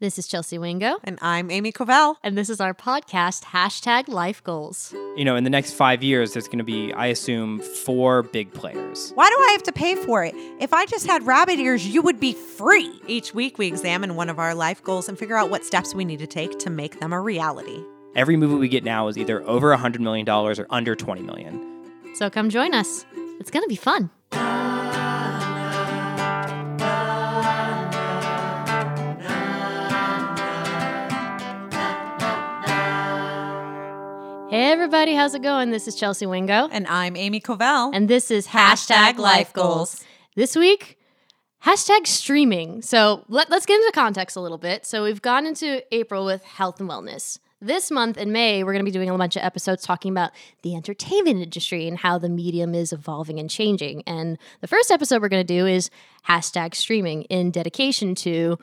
This is Chelsea Wingo, And I'm Amy Covell. and this is our podcast, hashtag Life Goals. you know, in the next five years, there's going to be, I assume, four big players. Why do I have to pay for it? If I just had rabbit ears, you would be free. Each week, we examine one of our life goals and figure out what steps we need to take to make them a reality. Every movie we get now is either over $100 million or under 20 million. So come join us. It's going to be fun. Hey everybody, how's it going? This is Chelsea Wingo, And I'm Amy Covell. and this is hashtag Life Goals. This week, hashtag streaming. So let, us get into context a little bit. So we've gone into April with health and wellness. This month in May, we're going to be doing a bunch of episodes talking about the entertainment industry and how the medium is evolving and changing. And the first episode we're going to do is hashtag streaming in dedication to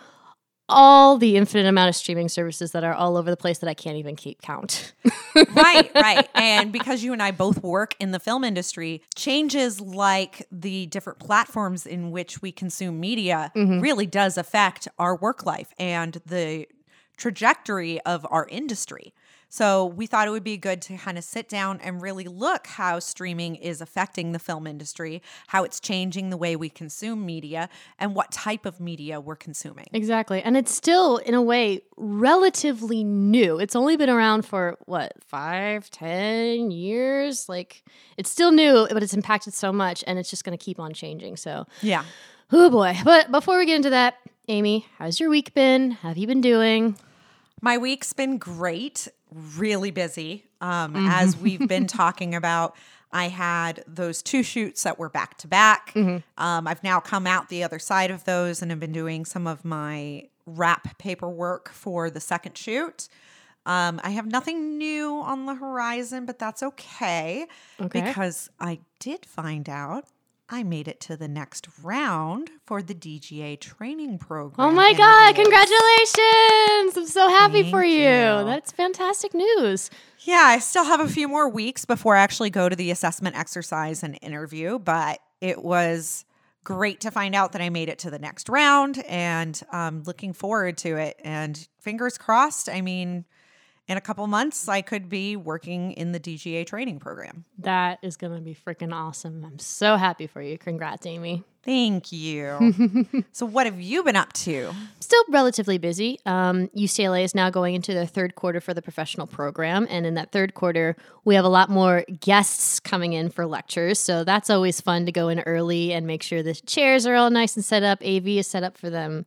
all the infinite amount of streaming services that are all over the place that I can't even keep count. right, right. And because you and I both work in the film industry, changes like the different platforms in which we consume media mm-hmm. really does affect our work life and the trajectory of our industry. So we thought it would be good to kind of sit down and really look how streaming is affecting the film industry, how it's changing the way we consume media, and what type of media we're consuming. Exactly. And it's still, in a way, relatively new. It's only been around for what, five, ten years? Like, it's still new, but it's impacted so much and it's just going to keep on changing. So, Yeah. oh boy. But before we get into that, Amy, how's your week been? How have you been doing? My week's been great, really busy. Um, As we've been talking about, I had those two shoots that were back to back. Um, I've now come out the other side of those and have been doing some of my wrap paperwork for the second shoot. Um, I have nothing new on the horizon, but that's okay, Okay. because I did find out I made it to the next round for the DGA training program. Oh my God, congratulations! I'm so happy for you. you. That's fantastic news. Yeah, I still have a few more weeks before I actually go to the assessment exercise and interview, but it was great to find out that I made it to the next round and um, looking forward to it. And fingers crossed, I mean, in a couple months, I could be working in the DGA training program. That is going to be freaking awesome. I'm so happy for you. Congrats, Amy. Thank you. so, what have you been up to? Still relatively busy. Um, UCLA is now going into their third quarter for the professional program. And in that third quarter, we have a lot more guests coming in for lectures. So that's always fun to go in early and make sure the chairs are all nice and set up. AV is set up for them.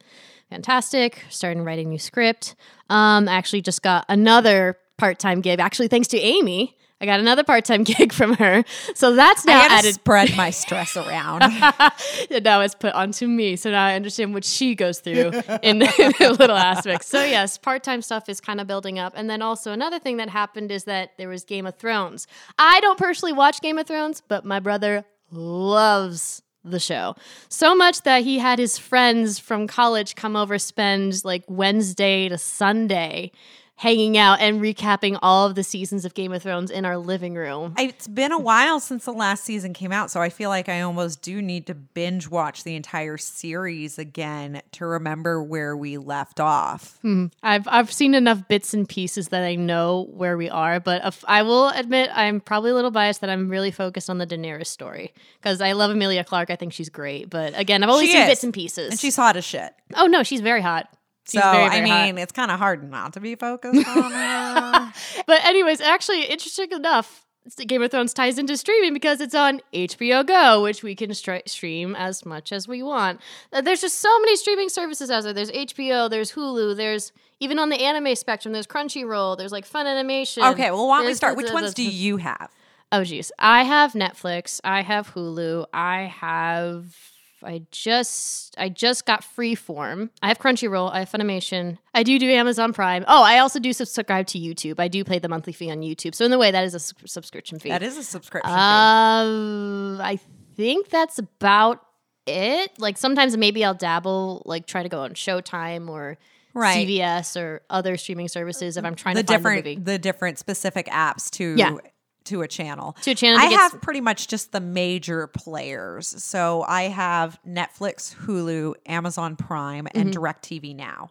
Fantastic. Starting writing new script. Um, I actually just got another part time gig, actually, thanks to Amy. I got another part time gig from her. So that's now I added spread my stress around. now it's put onto me. So now I understand what she goes through in the little aspects. So yes, part-time stuff is kind of building up. And then also another thing that happened is that there was Game of Thrones. I don't personally watch Game of Thrones, but my brother loves the show. So much that he had his friends from college come over spend like Wednesday to Sunday hanging out and recapping all of the seasons of Game of Thrones in our living room. It's been a while since the last season came out, so I feel like I almost do need to binge watch the entire series again to remember where we left off. Hmm. I've I've seen enough bits and pieces that I know where we are, but if, I will admit I'm probably a little biased that I'm really focused on the Daenerys story because I love Emilia Clarke. I think she's great, but again, I've only She seen is. bits and pieces. And she's hot as shit. oh no, she's very hot. So, very, I very hot. mean, it's kind of hard not to be focused on her. But anyways, actually, interesting enough, Game of Thrones ties into streaming because it's on HBO Go, which we can stri- stream as much as we want. Uh, There's just so many streaming services out there. There's HBO, there's Hulu, there's even on the anime spectrum, there's Crunchyroll, there's like Funimation. okay, well, why don't we start? Which ones do you have? Oh geez, I have Netflix. I have Hulu. I have. I just I just got Freeform. I have Crunchyroll. I have Funimation. I do do Amazon Prime. Oh, I also do subscribe to YouTube. I do pay the monthly fee on YouTube. So in the way, that is a s- subscription fee. That is a subscription. Uh, Um, I think that's about it. Like sometimes maybe I'll dabble, like try to go on Showtime or Right. CBS or other streaming services if I'm trying the to find different the different specific apps to Yeah. To a channel. To a channel I have pretty much just the major players. So I have Netflix, Hulu, Amazon Prime, and Mm-hmm. DirecTV Now.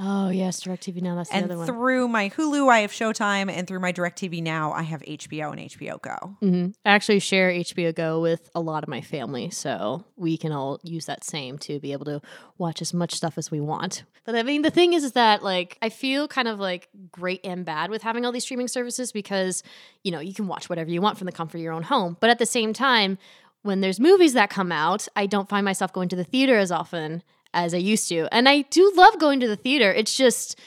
Oh yes, DirecTV Now. That's the And other one. through my Hulu, I have Showtime, and through my DirecTV Now, I have HBO and HBO Go. Mhm. I actually share HBO Go with a lot of my family, so we can all use that same to be able to watch as much stuff as we want. But I mean, the thing is, is that like I feel kind of like great and bad with having all these streaming services because you know you can watch whatever you want from the comfort of your own home. But at the same time, when there's movies that come out, I don't find myself going to the theater as often as I used to, and I do love going to the theater. It's just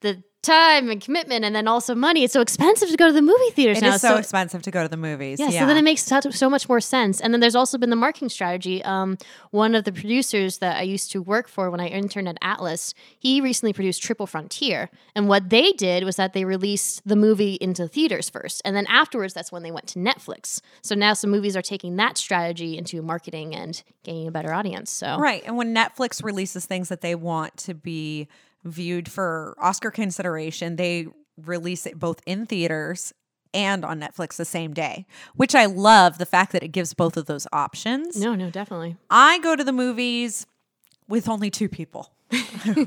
the time and commitment and then also money. It's so expensive to go to the movie theaters It now. is so, expensive to go to the movies. Yeah, Yeah, so then it makes so, so much more sense. And then there's also been the marketing strategy. Um, one of the producers that I used to work for when I interned at Atlas, he recently produced Triple Frontier. And what they did was that they released the movie into theaters first. And then afterwards, that's when they went to Netflix. So now some movies are taking that strategy into marketing and gaining a better audience. So Right. And when Netflix releases things that they want to be viewed for Oscar consideration, they release it both in theaters and on Netflix the same day, which I love the fact that it gives both of those options. no, no, definitely. I go to the movies with only two people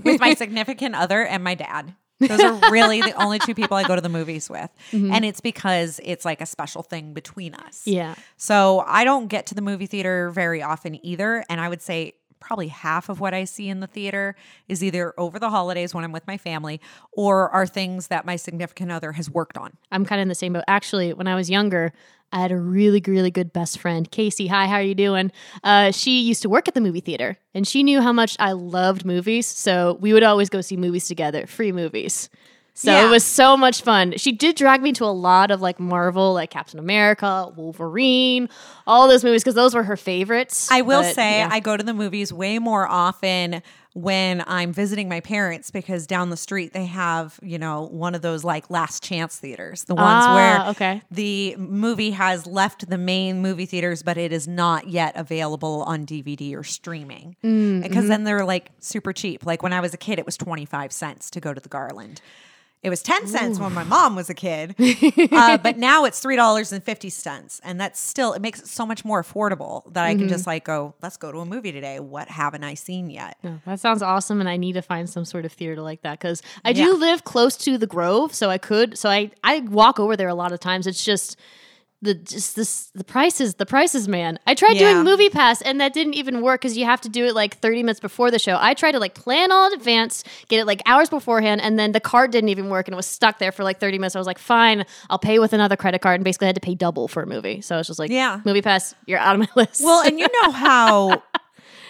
with my significant other and my dad. Those are really the only two people I go to the movies with. Mm-hmm. And it's because it's like a special thing between us. Yeah. So I don't get to the movie theater very often either. And I would say probably half of what I see in the theater is either over the holidays when I'm with my family or are things that my significant other has worked on. I'm kind of in the same boat. Actually, when I was younger, I had a really, really good best friend, Casey. Hi, how are you doing? Uh, she used to work at the movie theater, and she knew how much I loved movies. So we would always go see movies together, free movies. So Yeah. it was so much fun. She did drag me to a lot of like Marvel, like Captain America, Wolverine, all those movies because those were her favorites. I will But, say yeah. I go to the movies way more often when I'm visiting my parents because down the street they have, you know, one of those like last chance theaters, the ones Ah, where okay. the movie has left the main movie theaters, but it is not yet available on DVD or streaming. Mm, Because then they're like super cheap. Like when I was a kid, it was 25 cents to go to the Garland. It was 10 cents when my mom was a kid, uh, but now it's $3.50. And that's still, it makes it so much more affordable that I can Mm-hmm. just like go, let's go to a movie today. What haven't I seen yet? No, that sounds awesome, and I need to find some sort of theater like that because I do Yeah. live close to the Grove, so I could. So I I walk over there a lot of times. It's just the just this the prices the prices man. I tried Yeah. doing MoviePass, and that didn't even work because you have to do it like thirty minutes before the show. I tried to like plan all in advance, get it like hours beforehand, and then the card didn't even work, and it was stuck there for like thirty minutes. I was like, fine, I'll pay with another credit card, and basically I had to pay double for a movie. So I was just like, Yeah. MoviePass, you're out of my list. Well, and you know how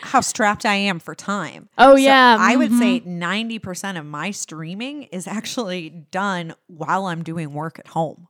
how strapped I am for time. Oh, So yeah, I would say mm-hmm. 90% of my streaming is actually done while I'm doing work at home.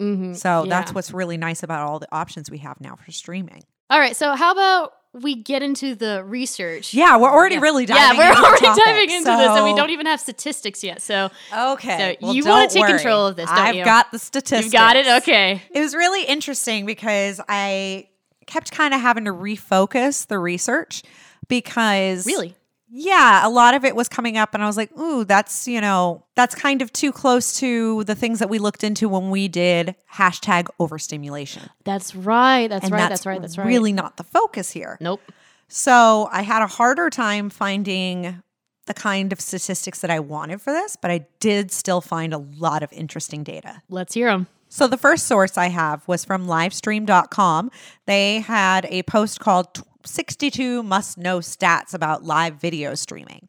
Mm-hmm. So that's what's really nice about all the options we have now for streaming. all right, so how about we get into the research? Yeah, we're already really diving. yeah, we're already topic, diving into this, and we don't even have statistics yet. So Okay. So you wanna take control of this, don't I've you? got the statistics. you got it. Okay. It was really interesting because I kept kind of having to refocus the research because Really? Yeah, a lot of it was coming up, and I was like, ooh, that's, you know, that's kind of too close to the things that we looked into when we did hashtag overstimulation. That's right. That's And right. That's, right. That's right. Really not the focus here. Nope. So I had a harder time finding the kind of statistics that I wanted for this, but I did still find a lot of interesting data. Let's hear them. So the first source I have was from livestream.com. They had a post called 62 must know stats about live video streaming.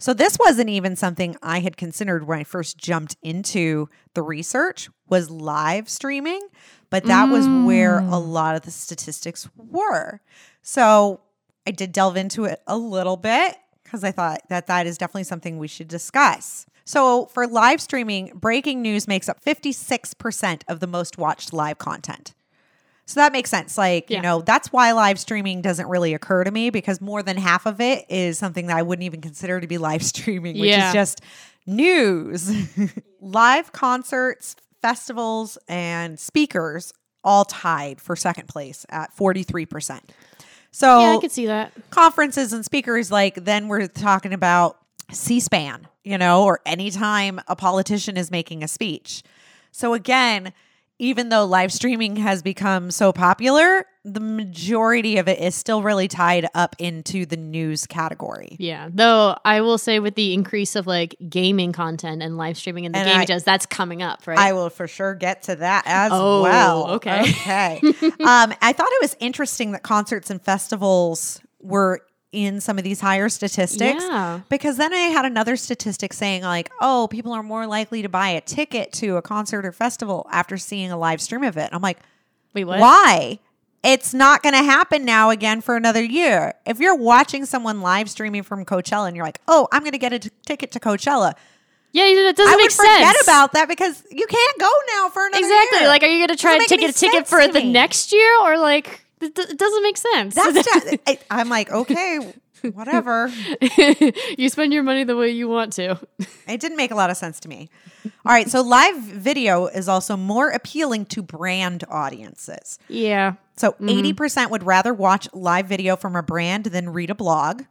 So this wasn't even something I had considered when I first jumped into the research was live streaming, but that was where a mm. lot of the statistics were. So I did delve into it a little bit because I thought that that is definitely something we should discuss. So for live streaming, breaking news makes up 56% of the most watched live content. So that makes sense. Like, Yeah. you know, that's why live streaming doesn't really occur to me because more than half of it is something that I wouldn't even consider to be live streaming, which Yeah. is just news. live concerts, festivals, and speakers all tied for second place at 43%. So Yeah, I could see that. conferences and speakers like then we're talking about c-span you know or anytime a politician is making a speech so again even though live streaming has become so popular, the majority of it is still really tied up into the news category. Yeah. Though I will say with the increase of like gaming content and live streaming and the And gaming I- does, that's coming up, right? I will for sure get to that as Oh, well. okay. Okay. um, I thought it was interesting that concerts and festivals were in some of these higher statistics. Yeah. Because then I had another statistic saying, like, oh, people are more likely to buy a ticket to a concert or festival after seeing a live stream of it. I'm like, Wait, what? why? It's not going to happen now again for another year. If you're watching someone live streaming from Coachella and you're like, oh, I'm going to get a t- ticket to Coachella, Yeah, it doesn't I make would forget about that because you can't go now for another exactly. year. Like, are you going to try to take a ticket sense for the next year or like, it, d- it doesn't make sense. That's just, I, I'm like, okay, whatever. you spend your money the way you want to. It didn't make a lot of sense to me. All right, so live video is also more appealing to brand audiences. Yeah. So Mm-hmm. 80% would rather watch live video from a brand than read a blog.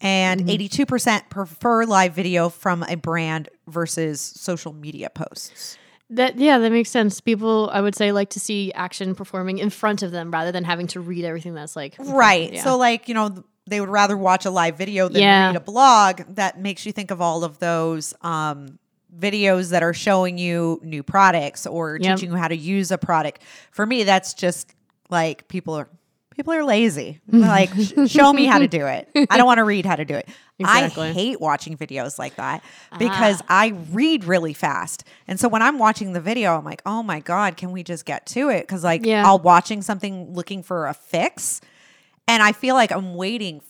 And Mm-hmm. 82% prefer live video from a brand versus social media posts. That yeah, that makes sense. People, I would say, like to see action performing in front of them rather than having to read everything that's like Right. Yeah. So, like, you know, they would rather watch a live video than Yeah. read a blog. That makes you think of all of those um, videos that are showing you new products or Yep. teaching you how to use a product. For me, that's just like people are. People are lazy. Like, show me how to do it. I don't want to read how to do it. Exactly. I hate watching videos like that ah. because I read really fast. And so when I'm watching the video, I'm like, oh my God, can we just get to it? Because, like, Yeah. I'll watching something looking for a fix and I feel like I'm waiting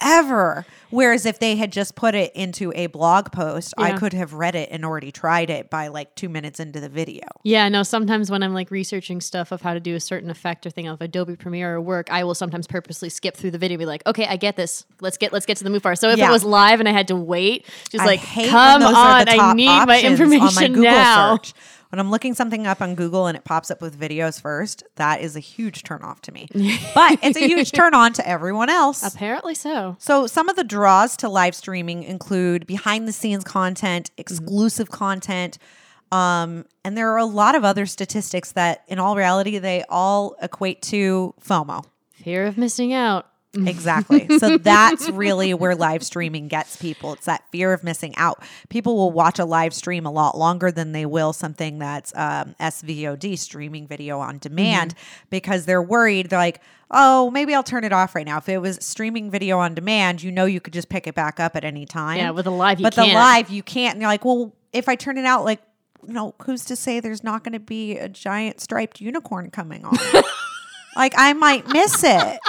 forever. Whereas if they had just put it into a blog post, I could have read it and already tried it by like two minutes into the video. Yeah, no, sometimes when I'm like researching stuff of how to do a certain effect or thing of Adobe Premiere or work, I will sometimes purposely skip through the video and be like, okay, I get this. Let's get let's get to the move far. So if Yeah. it was live and I had to wait, just I like come when those are on, I need my information on my Google now. search. When I'm looking something up on Google and it pops up with videos first, that is a huge turn off to me. but it's a huge turn on to everyone else. Apparently so. So, some of the draws to live streaming include behind the scenes content, exclusive content, um, and there are a lot of other statistics that, in all reality, they all equate to FOMO. Fear of missing out. Exactly. so that's really where live streaming gets people. It's that fear of missing out. People will watch a live stream a lot longer than they will something that's um, SVOD, streaming video on demand, because they're worried. They're like, oh, maybe I'll turn it off right now. If it was streaming video on demand, you know you could just pick it back up at any time. Yeah, with a live you but the can't. live you can't. And you're like, well, if I turn it out, like, no, who's to say there's not going to be a giant striped unicorn coming on? like, I might miss it.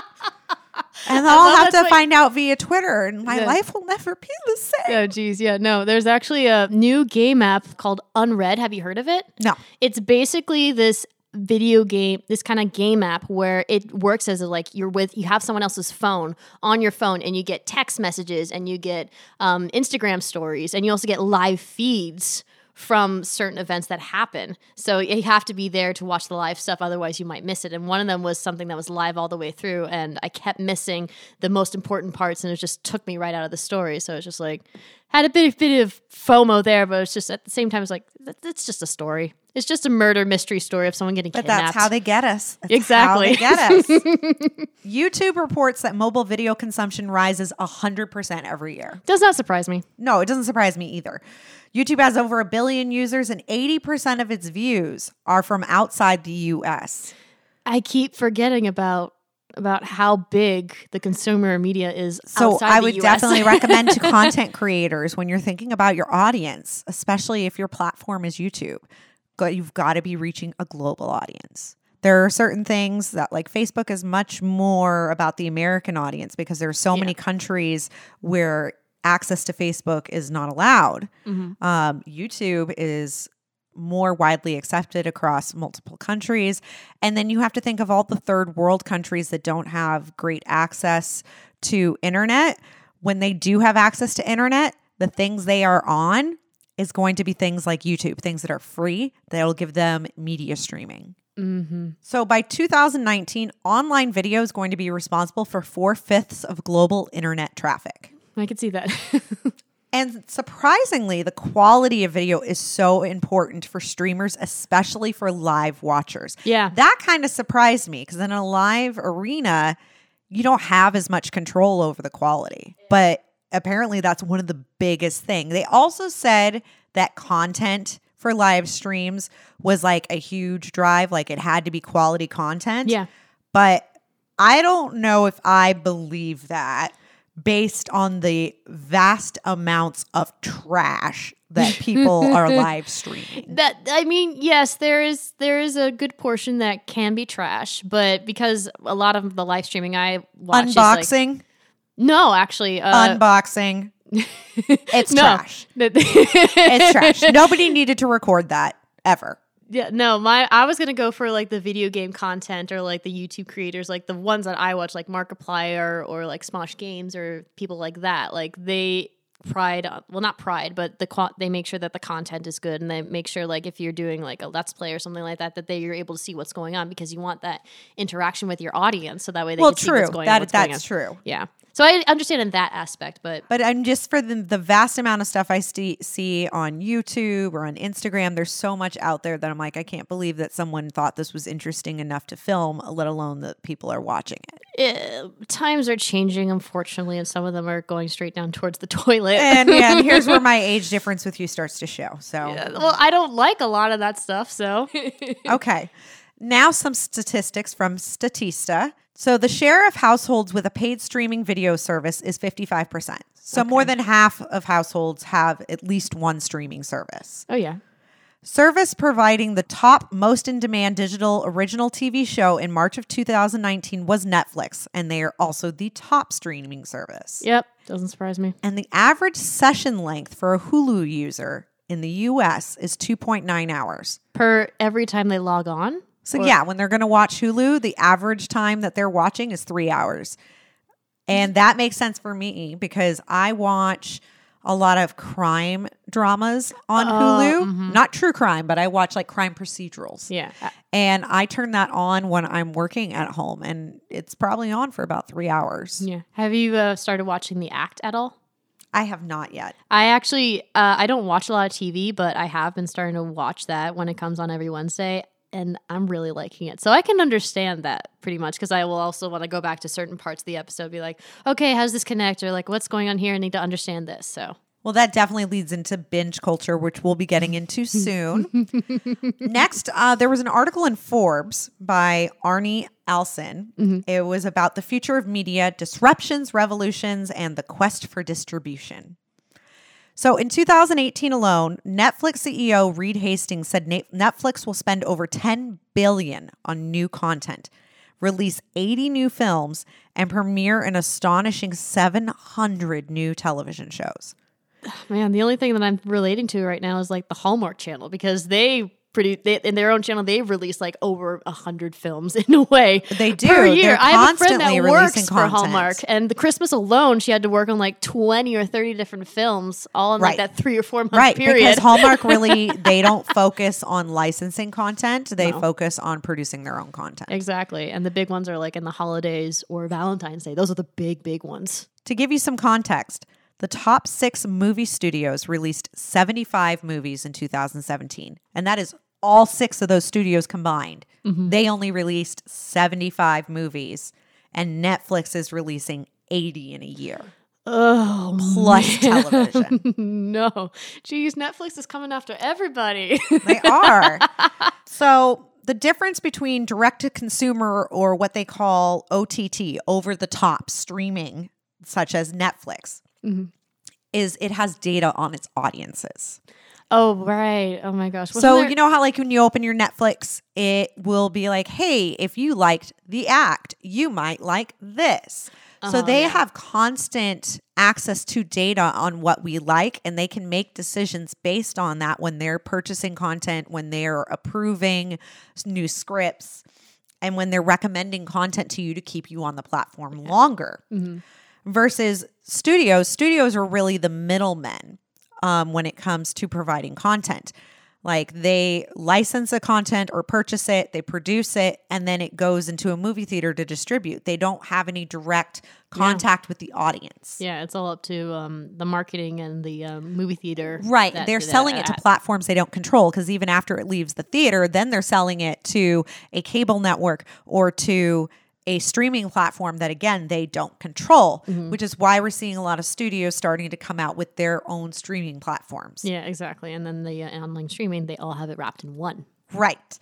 And I'll have to like- find out via Twitter, and my Yeah. life will never be the same. Oh geez, yeah. No, there's actually a new game app called Unread. Have you heard of it? No. It's basically this video game, this kind of game app where it works as a, like you're with, you have someone else's phone on your phone and you get text messages and you get um, Instagram stories and you also get live feeds from certain events that happen. So you have to be there to watch the live stuff, otherwise you might miss it. And one of them was something that was live all the way through, and I kept missing the most important parts, and it just took me right out of the story. So it's just like had a bit, bit of FOMO there, but it's just at the same time, it's like that- it's just a story. It's just a murder mystery story of someone getting But kidnapped. that's how they get us. That's Exactly. How they get us. YouTube reports that mobile video consumption rises 100% every year. Does not surprise me. No, it doesn't surprise me either. YouTube has over a billion users, and 80% of its views are from outside the US. I keep forgetting about about how big the consumer media is. So I would definitely recommend to content creators when you're thinking about your audience, especially if your platform is YouTube, you've got to be reaching a global audience. There are certain things that, like Facebook, is much more about the American audience because there are so many countries where access to Facebook is not allowed. Mm-hmm. Um, YouTube is more widely accepted across multiple countries. And then you have to think of all the third world countries that don't have great access to internet. When they do have access to internet, the things they are on is going to be things like YouTube, things that are free that'll give them media streaming. Mm-hmm. So by 2019, online video is going to be responsible for four fifths of global internet traffic. I could see that. And surprisingly, the quality of video is so important for streamers, especially for live watchers. Yeah. That kind of surprised me because in a live arena, you don't have as much control over the quality. But apparently that's one of the biggest thing. They also said that content for live streams was like a huge drive, like it had to be quality content. Yeah. But I don't know if I believe that based on the vast amounts of trash that people are live streaming. That I mean, yes, there is there is a good portion that can be trash, but because a lot of the live streaming I watch is like, Unboxing, no, actually, uh, unboxing. It's trash. It's trash. Nobody needed to record that ever. Yeah, no, my I was gonna go for like the video game content or like the YouTube creators, like the ones that I watch, like Markiplier or like Smosh Games or people like that. Like they pride, well, not pride, but the they make sure that the content is good and they make sure like if you're doing like a let's play or something like that, that they you're able to see what's going on because you want that interaction with your audience, so that way they Well, can see what's true. going on. That what's that's true. Yeah. So I understand in that aspect, but But I'm just for the, the vast amount of stuff I see, see on YouTube or on Instagram, there's so much out there that I'm like, I can't believe that someone thought this was interesting enough to film, let alone that people are watching it. eh, times are changing, unfortunately, and some of them are going straight down towards the toilet. And yeah, and here's where my age difference with you starts to show. So well, I don't like a lot of that stuff, so Okay. Now, some statistics from Statista. So, the share of households with a paid streaming video service is 55%. So, more than half of households have at least one streaming service. oh yeah. Service providing the top most in demand digital original TV show in March of 2019 was Netflix, and they are also the top streaming service. Yep, doesn't surprise me. And the average session length for a Hulu user in the US is 2.9 hours. Per every time they log on. So yeah, when they're going to watch Hulu, the average time that they're watching is 3 hours. And that makes sense for me because I watch a lot of crime dramas on Hulu. Not true crime, but I watch like crime procedurals. Yeah. Uh, And I turn that on when I'm working at home and it's probably on for about 3 hours. Yeah. Have you uh, started watching The Act at all? I have not yet. I actually uh, I don't watch a lot of TV, but I have been starting to watch that when it comes on every Wednesday, and I'm really liking it. So I can understand that pretty much because I will also want to go back to certain parts of the episode, be like, okay, how's this connect, or like what's going on here? I need to understand this. So Well, that definitely leads into binge culture, which we'll be getting into soon. Next, uh, there was an article in Forbes by Arnie Alsin. It was about the future of media, disruptions, revolutions, and the quest for distribution. So in 2018 alone, Netflix CEO Reed Hastings said Netflix will spend over 10 billion on new content, release 80 new films, and premiere an astonishing 700 new television shows. Man, the only thing that I'm relating to right now is like the Hallmark Channel because they pretty they, in their own channel They've released like over a hundred films in a way. They do. per year. They're I have a friend that works for. Hallmark, and the Christmas alone she had to work on like twenty or thirty different films, all in Right. like that three or four month Right, period. because Hallmark really they don't focus on licensing content; they focus on producing their own content. exactly, and the big ones are like in the holidays or Valentine's Day. Those are the big big ones. To give you some context, the top six movie studios released 75 movies in 2017, and that is all six of those studios combined. Mm-hmm. They only released 75 movies, and Netflix is releasing 80 in a year Oh plus television. no, geez, Netflix is coming after everybody. They are. so the difference between direct to consumer or what they call OTT, over the top streaming, such as Netflix, mm-hmm. is it has data on its audiences. Oh right. Oh my gosh. Wasn't so there- you know how like when you open your Netflix, it will be like, "Hey, if you liked the act, you might like this." so uh-huh. they have constant access to data on what we like and they can make decisions based on that when they're purchasing content, when they're approving new scripts, and when they're recommending content to you to keep you on the platform longer. Mm-hmm. Versus studios, studios are really the middlemen um, when it comes to providing content. Like they license a content or purchase it, they produce it, and then it goes into a movie theater to distribute. They don't have any direct contact with the audience. Yeah, it's all up to um, the marketing and the um, movie theater. Right. that they're that selling it to platforms they don't control because even after it leaves the theater, then they're selling it to a cable network or to a streaming platform that again they don't control, Mm-hmm. which is why we're seeing a lot of studios starting to come out with their own streaming platforms. Yeah, exactly. And then the uh, online streaming, they all have it wrapped in one. Right.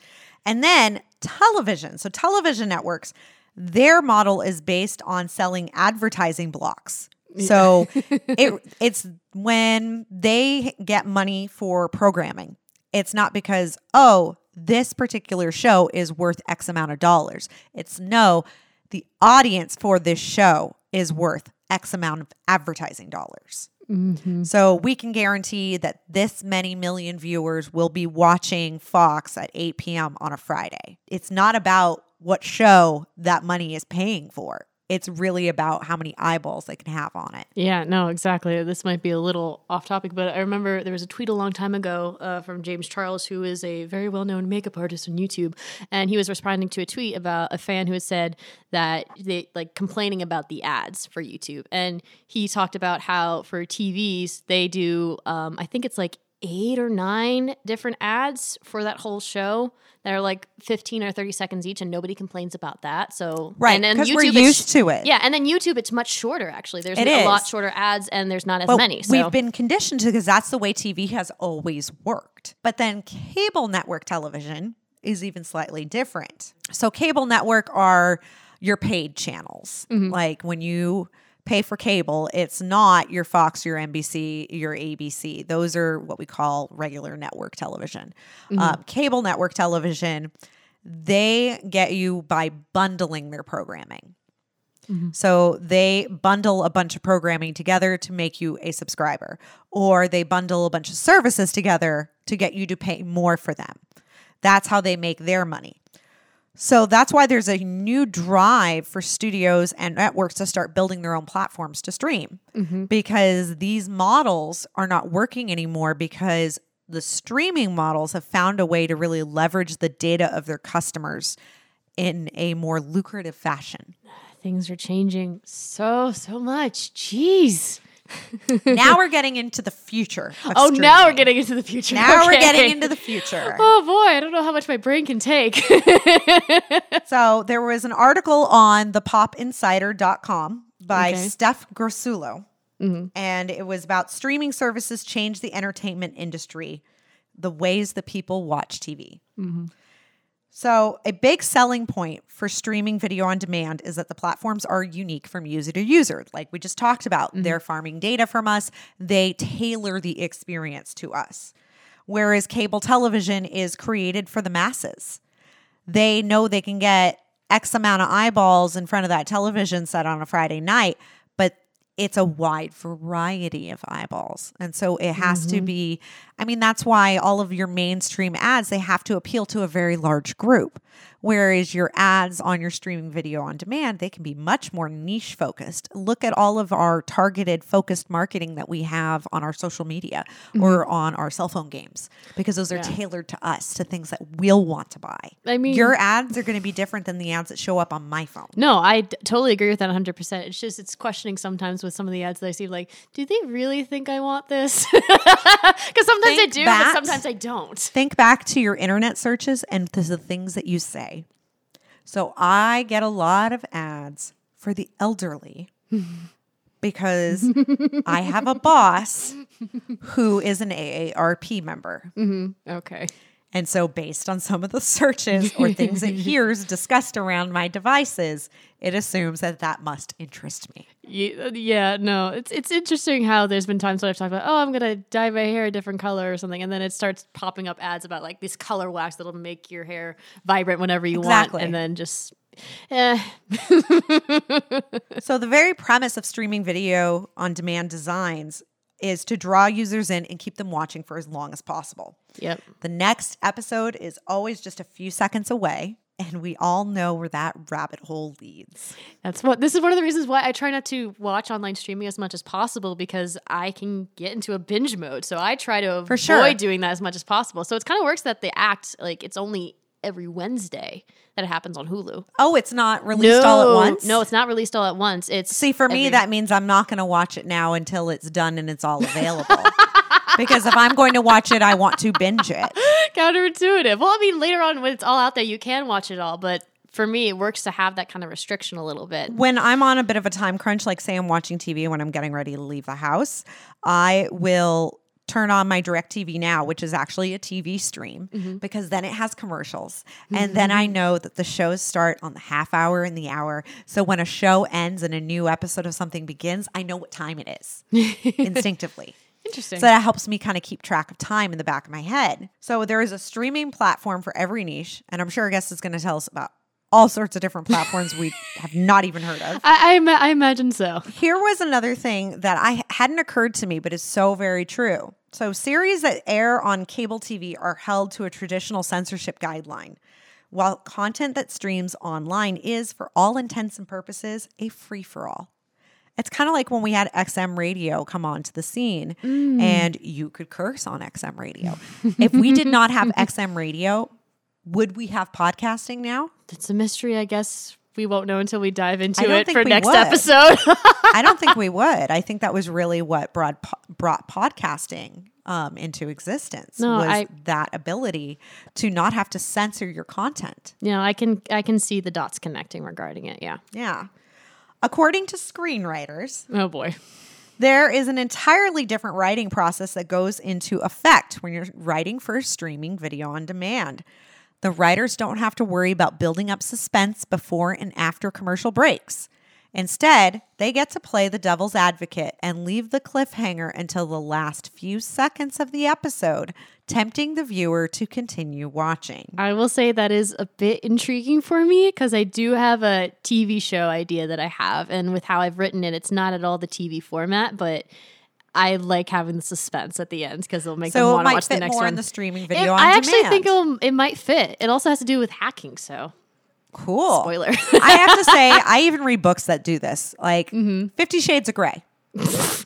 And then television. So television networks, their model is based on selling advertising blocks. So it it's when they get money for programming. It's not because, oh, this particular show is worth X amount of dollars. It's no, the audience for this show is worth X amount of advertising dollars. Mm-hmm. So we can guarantee that this many million viewers will be watching Fox at 8 p.m. on a Friday. It's not about what show that money is paying for. It's really about how many eyeballs they can have on it. Yeah, no, exactly. This might be a little off topic, but I remember there was a tweet a long time ago uh, from James Charles, who is a very well known makeup artist on YouTube. And he was responding to a tweet about a fan who had said that they like complaining about the ads for YouTube. And he talked about how for TVs, they do, um, I think it's like eight or nine different ads for that whole show that are like 15 or 30 seconds each and nobody complains about that so Right, and then 'cause we're used to it. yeah and then youtube it's much shorter actually there's It a lot shorter ads and there's not as But many so we've been conditioned to because that's the way TV has always worked. But then cable network television is even slightly different. So cable network are your paid channels. Mm-hmm. Like when you pay for cable, it's not your Fox, your NBC, your ABC. Those are what we call regular network television. Um, cable network television, they get you by bundling their programming. So they bundle a bunch of programming together to make you a subscriber, or they bundle a bunch of services together to get you to pay more for them. That's how they make their money. So that's why there's a new drive for studios and networks to start building their own platforms to stream. Mm-hmm. Because these models are not working anymore because the streaming models have found a way to really leverage the data of their customers in a more lucrative fashion. things are changing so so much. Jeez now we're getting into the future. oh now we're getting into the future now we're getting into the future. oh boy i don't know how much my brain can take So there was an article on thepopinsider.com by Okay. Steph Grossulo. Mm-hmm. And it was about streaming services change the entertainment industry, the ways that people watch TV. Mm-hmm. So, a big selling point for streaming video on demand is that the platforms are unique from user to user. Like we just talked about, mm-hmm. they're farming data from us, they tailor the experience to us. Whereas cable television is created for the masses. They know they can get X amount of eyeballs in front of that television set on a Friday night, it's a wide variety of eyeballs. And so it has to mm-hmm. be I mean that's why all of your mainstream ads they have to appeal to a very large group. Whereas your ads on your streaming video on demand, they can be much more niche focused. Look at all of our targeted focused marketing that we have on our social media mm-hmm. or on our cell phone games because those are tailored to us to things that we'll want to buy. I mean- your ads are going to be different than the ads that show up on my phone. No, I d- totally agree with that 100%. It's just, it's questioning sometimes with some of the ads that I see, like, do they really think I want this? Because sometimes Think I do, that- but sometimes I don't. Think back to your internet searches and to the things that you say. So I get a lot of ads for the elderly because I have a boss who is an AARP member. Mm-hmm. Okay. And so, based on some of the searches or things it hears discussed around my devices, it assumes that that must interest me. Yeah, yeah, no, it's it's interesting how there's been times when I've talked about, oh, I'm gonna dye my hair a different color or something, and then it starts popping up ads about like this color wax that'll make your hair vibrant whenever you Exactly. want, and then just, eh, So, the very premise of streaming video on demand designs is to draw users in and keep them watching for as long as possible. yep, The next episode is always just a few seconds away. And we all know where that rabbit hole leads. That's what this is one of the reasons why I try not to watch online streaming as much as possible because I can get into a binge mode. So I try to avoid sure. doing that as much as possible. So it kind of works that the act like it's only every Wednesday that it happens on Hulu. Oh, it's not released all at once? No, it's not released all at once. It's See, for me, every- that means I'm not going to watch it now until it's done and it's all available. because if I'm going to watch it, I want to binge it. counterintuitive. Well, I mean, later on when it's all out there, you can watch it all, but for me, it works to have that kind of restriction a little bit. When I'm on a bit of a time crunch, like say I'm watching TV when I'm getting ready to leave the house, I will turn on my DirecTV Now, which is actually a TV stream, mm-hmm. because then it has commercials. And then I mm-hmm. know that the shows start on the half hour and the hour. So when a show ends and a new episode of something begins, I know what time it is instinctively. Interesting. So that helps me kind of keep track of time in the back of my head. So there is a streaming platform for every niche, and I'm sure guest is going to tell us about all sorts of different platforms we have not even heard of. I, I, I imagine so. Here was another thing that I hadn't occurred to me, but is so very true. So series that air on cable TV are held to a traditional censorship guideline. While content that streams online is, for all intents and purposes, a free for all. It's kind of like when we had XM radio come onto the scene mm. and you could curse on XM radio. if we did not have XM radio, would we have podcasting now? It's a mystery, I guess. We won't know until we dive into it for next would. episode. I don't think we would. I think that was really what brought po- brought podcasting um, into existence No, was I- that ability to not have to censor your content. you know, I can I can see the dots connecting regarding it. Yeah. Yeah. According to screenwriters, Oh boy. there is an entirely different writing process that goes into effect when you're writing for streaming video on demand. The writers don't have to worry about building up suspense before and after commercial breaks. Instead, they get to play the devil's advocate and leave the cliffhanger until the last few seconds of the episode, tempting the viewer to continue watching. I will say that is a bit intriguing for me because I do have a TV show idea that I have, and with how I've written it, it's not at all the TV format, but I like having the suspense at the end because it'll make them So it want to watch the next more one. in the streaming It- video on I actually demand. think it'll, it might fit. It also has to do with hacking, so cool. spoiler. I have to say, I even read books that do this, like Mm-hmm. Fifty Shades of Grey.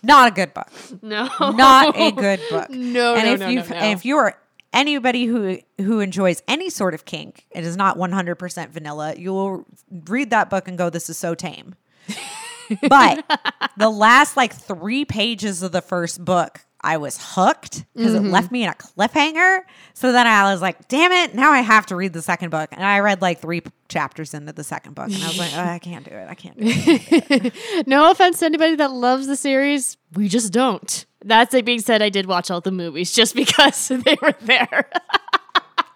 Not a good book. no, Not a good book. No, and no, if no, you no, no. if you are anybody who who enjoys any sort of kink, it is not one hundred percent vanilla. You will read that book and go, "This is so tame." But the last like three pages of the first book. I was hooked because Mm-hmm. it left me in a cliffhanger. So then I was like, damn it, now I have to read the second book. And I read like three p- chapters into the second book. And I was like, oh, I can't do it. I can't do it. no offense to anybody that loves the series, we just don't. That's it being said, I did watch all the movies just because they were there.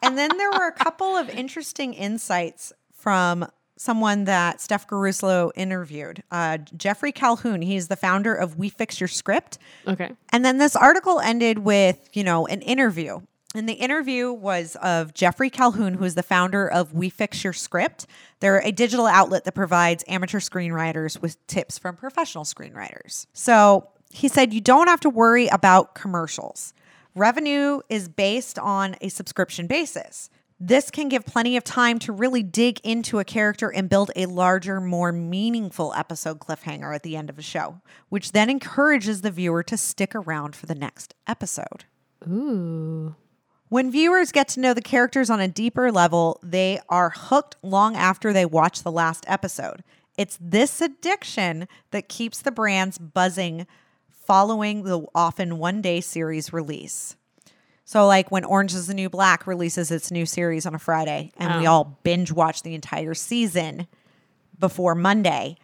And then there were a couple of interesting insights from someone that Steph Caruso interviewed. Uh, Jeffrey Calhoun, he's the founder of We Fix Your Script. okay. And then this article ended with, you know, an interview. And the interview was of Jeffrey Calhoun, who is the founder of We Fix Your Script. They're a digital outlet that provides amateur screenwriters with tips from professional screenwriters. So he said, You don't have to worry about commercials. Revenue is based on a subscription basis. This can give plenty of time to really dig into a character and build a larger, more meaningful episode cliffhanger at the end of a show, which then encourages the viewer to stick around for the next episode. Ooh. When viewers get to know the characters on a deeper level, they are hooked long after they watch the last episode. It's this addiction that keeps the brands buzzing following the often one day series release. So, like when Orange is the New Black releases its new series on a Friday and we Oh. all binge watch the entire season before Monday,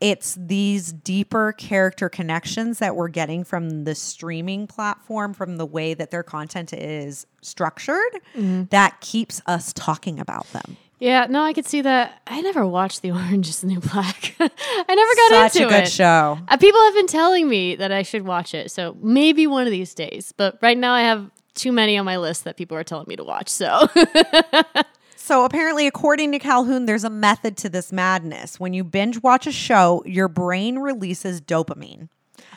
it's these deeper character connections that we're getting from the streaming platform, from the way that their content is structured, that keeps us talking about them. Yeah, no, I could see that. I never watched The Orange is the New Black. I never got Such into a good it. show. Uh, people have been telling me that I should watch it, so maybe one of these days. But right now, I have too many on my list that people are telling me to watch. So So apparently, according to Calhoun, there's a method to this madness. When you binge watch a show, your brain releases dopamine.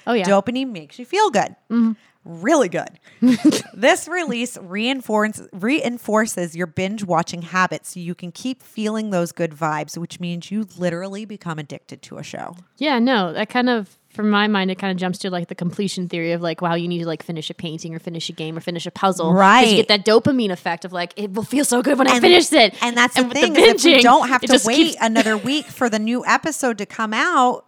oh yeah, Dopamine makes you feel good. Mm-hmm. really good. this release reinforce, reinforces your binge watching habits so you can keep feeling those good vibes, which means you literally become addicted to a show. Yeah, no, that kind of from my mind it kind of jumps to like the completion theory of like wow you need to like finish a painting or finish a game or finish a puzzle, Right. you get that dopamine effect of like it will feel so good when I finish it And that's the with thing is if we binging, don't have to wait keeps- another week for the new episode to come out,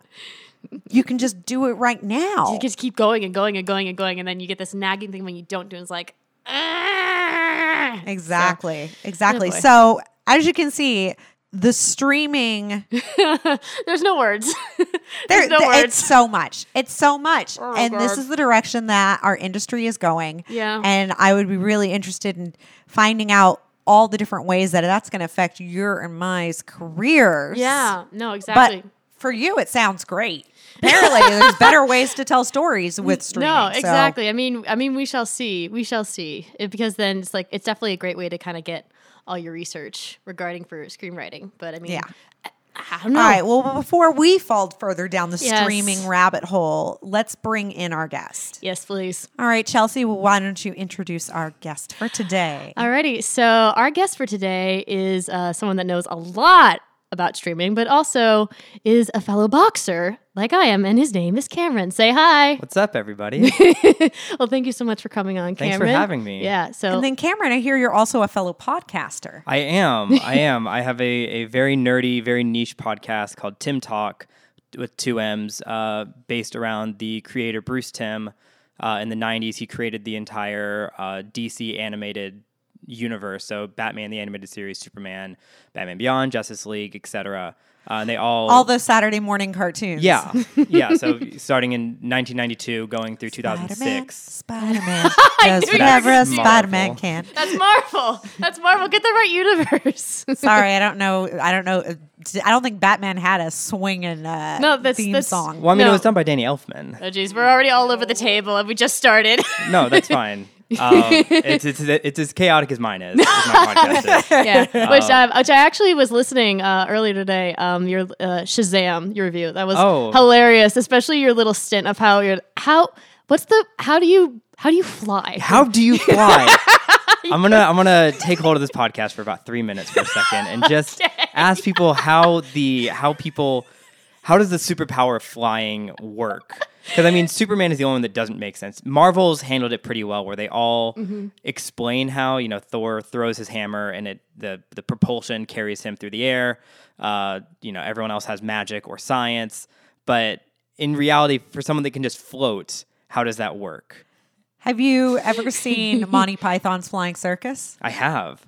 you can just do it right now. you just keep going and going and going and going and then you get this nagging thing when you don't do it it's like "Ah." Exactly. Exactly. boy. So, as you can see, the streaming there's no words there, there's no th- words it's so much. It's so much. Oh, and this is the direction that our industry is going. Yeah. And I would be really interested in finding out all the different ways that that's going to affect your and my's careers. yeah no But exactly for you, it sounds great. Apparently, there's better ways to tell stories with streaming. No, so- exactly. I mean, I mean, we shall see. We shall see. It, because then it's like it's definitely a great way to kind of get all your research regarding for screenwriting. But I mean, Yeah. I, I don't know. All right. Well, before we fall further down the Yes. streaming rabbit hole, let's bring in our guest. Yes, please. All right, Chelsea, well, why don't you introduce our guest for today? Alrighty. So our guest for today is uh, someone that knows a lot about streaming, but also is a fellow boxer like I am, and his name is Cameron. Say hi. What's up, everybody? Well, thank you so much for coming on, Thanks for having me. Yeah. So And then Cameron, I hear you're also a fellow podcaster. I am. I am. I have a, a very nerdy, very niche podcast called TimmTalk with two M's, uh, based around the creator Bruce Timm. Uh, in the 90s, he created the entire uh, DC animated universe. So Batman, the animated series, Superman, Batman Beyond, Justice League, etc. Uh, and they all. All those Saturday morning cartoons. yeah. Yeah. So starting in 1992, going through 2006. Spider-Man knew does you were whatever a gonna say Spider-Man Marvel. can. that's Marvel. That's Marvel. Get the right universe. Sorry, I don't know. I don't know. I don't think Batman had a swinging uh, No, that's- theme that's- song. Well, I mean, No. it was done by Danny Elfman. Oh geez, we're already all over the table and we just started. No, that's fine. Um, it's, it's it's as chaotic as mine is. is my podcast is. yeah, which I which I actually was listening uh, earlier today. Um, your uh, Shazam, your review that was Oh. hilarious, especially your little stint of how you're how what's the how do you how do you fly? How do you fly? I'm gonna I'm gonna take hold of this podcast for about three minutes for a second and just ask people how the how people how does the superpower of flying work? Because I mean, Superman is the only one that doesn't make sense. Marvel's handled it pretty well, where they all explain how you know Thor throws his hammer and it the the propulsion carries him through the air. Uh, you know, everyone else has magic or science, but in reality, for someone that can just float, how does that work? Have you ever seen Monty Python's Flying Circus? I have.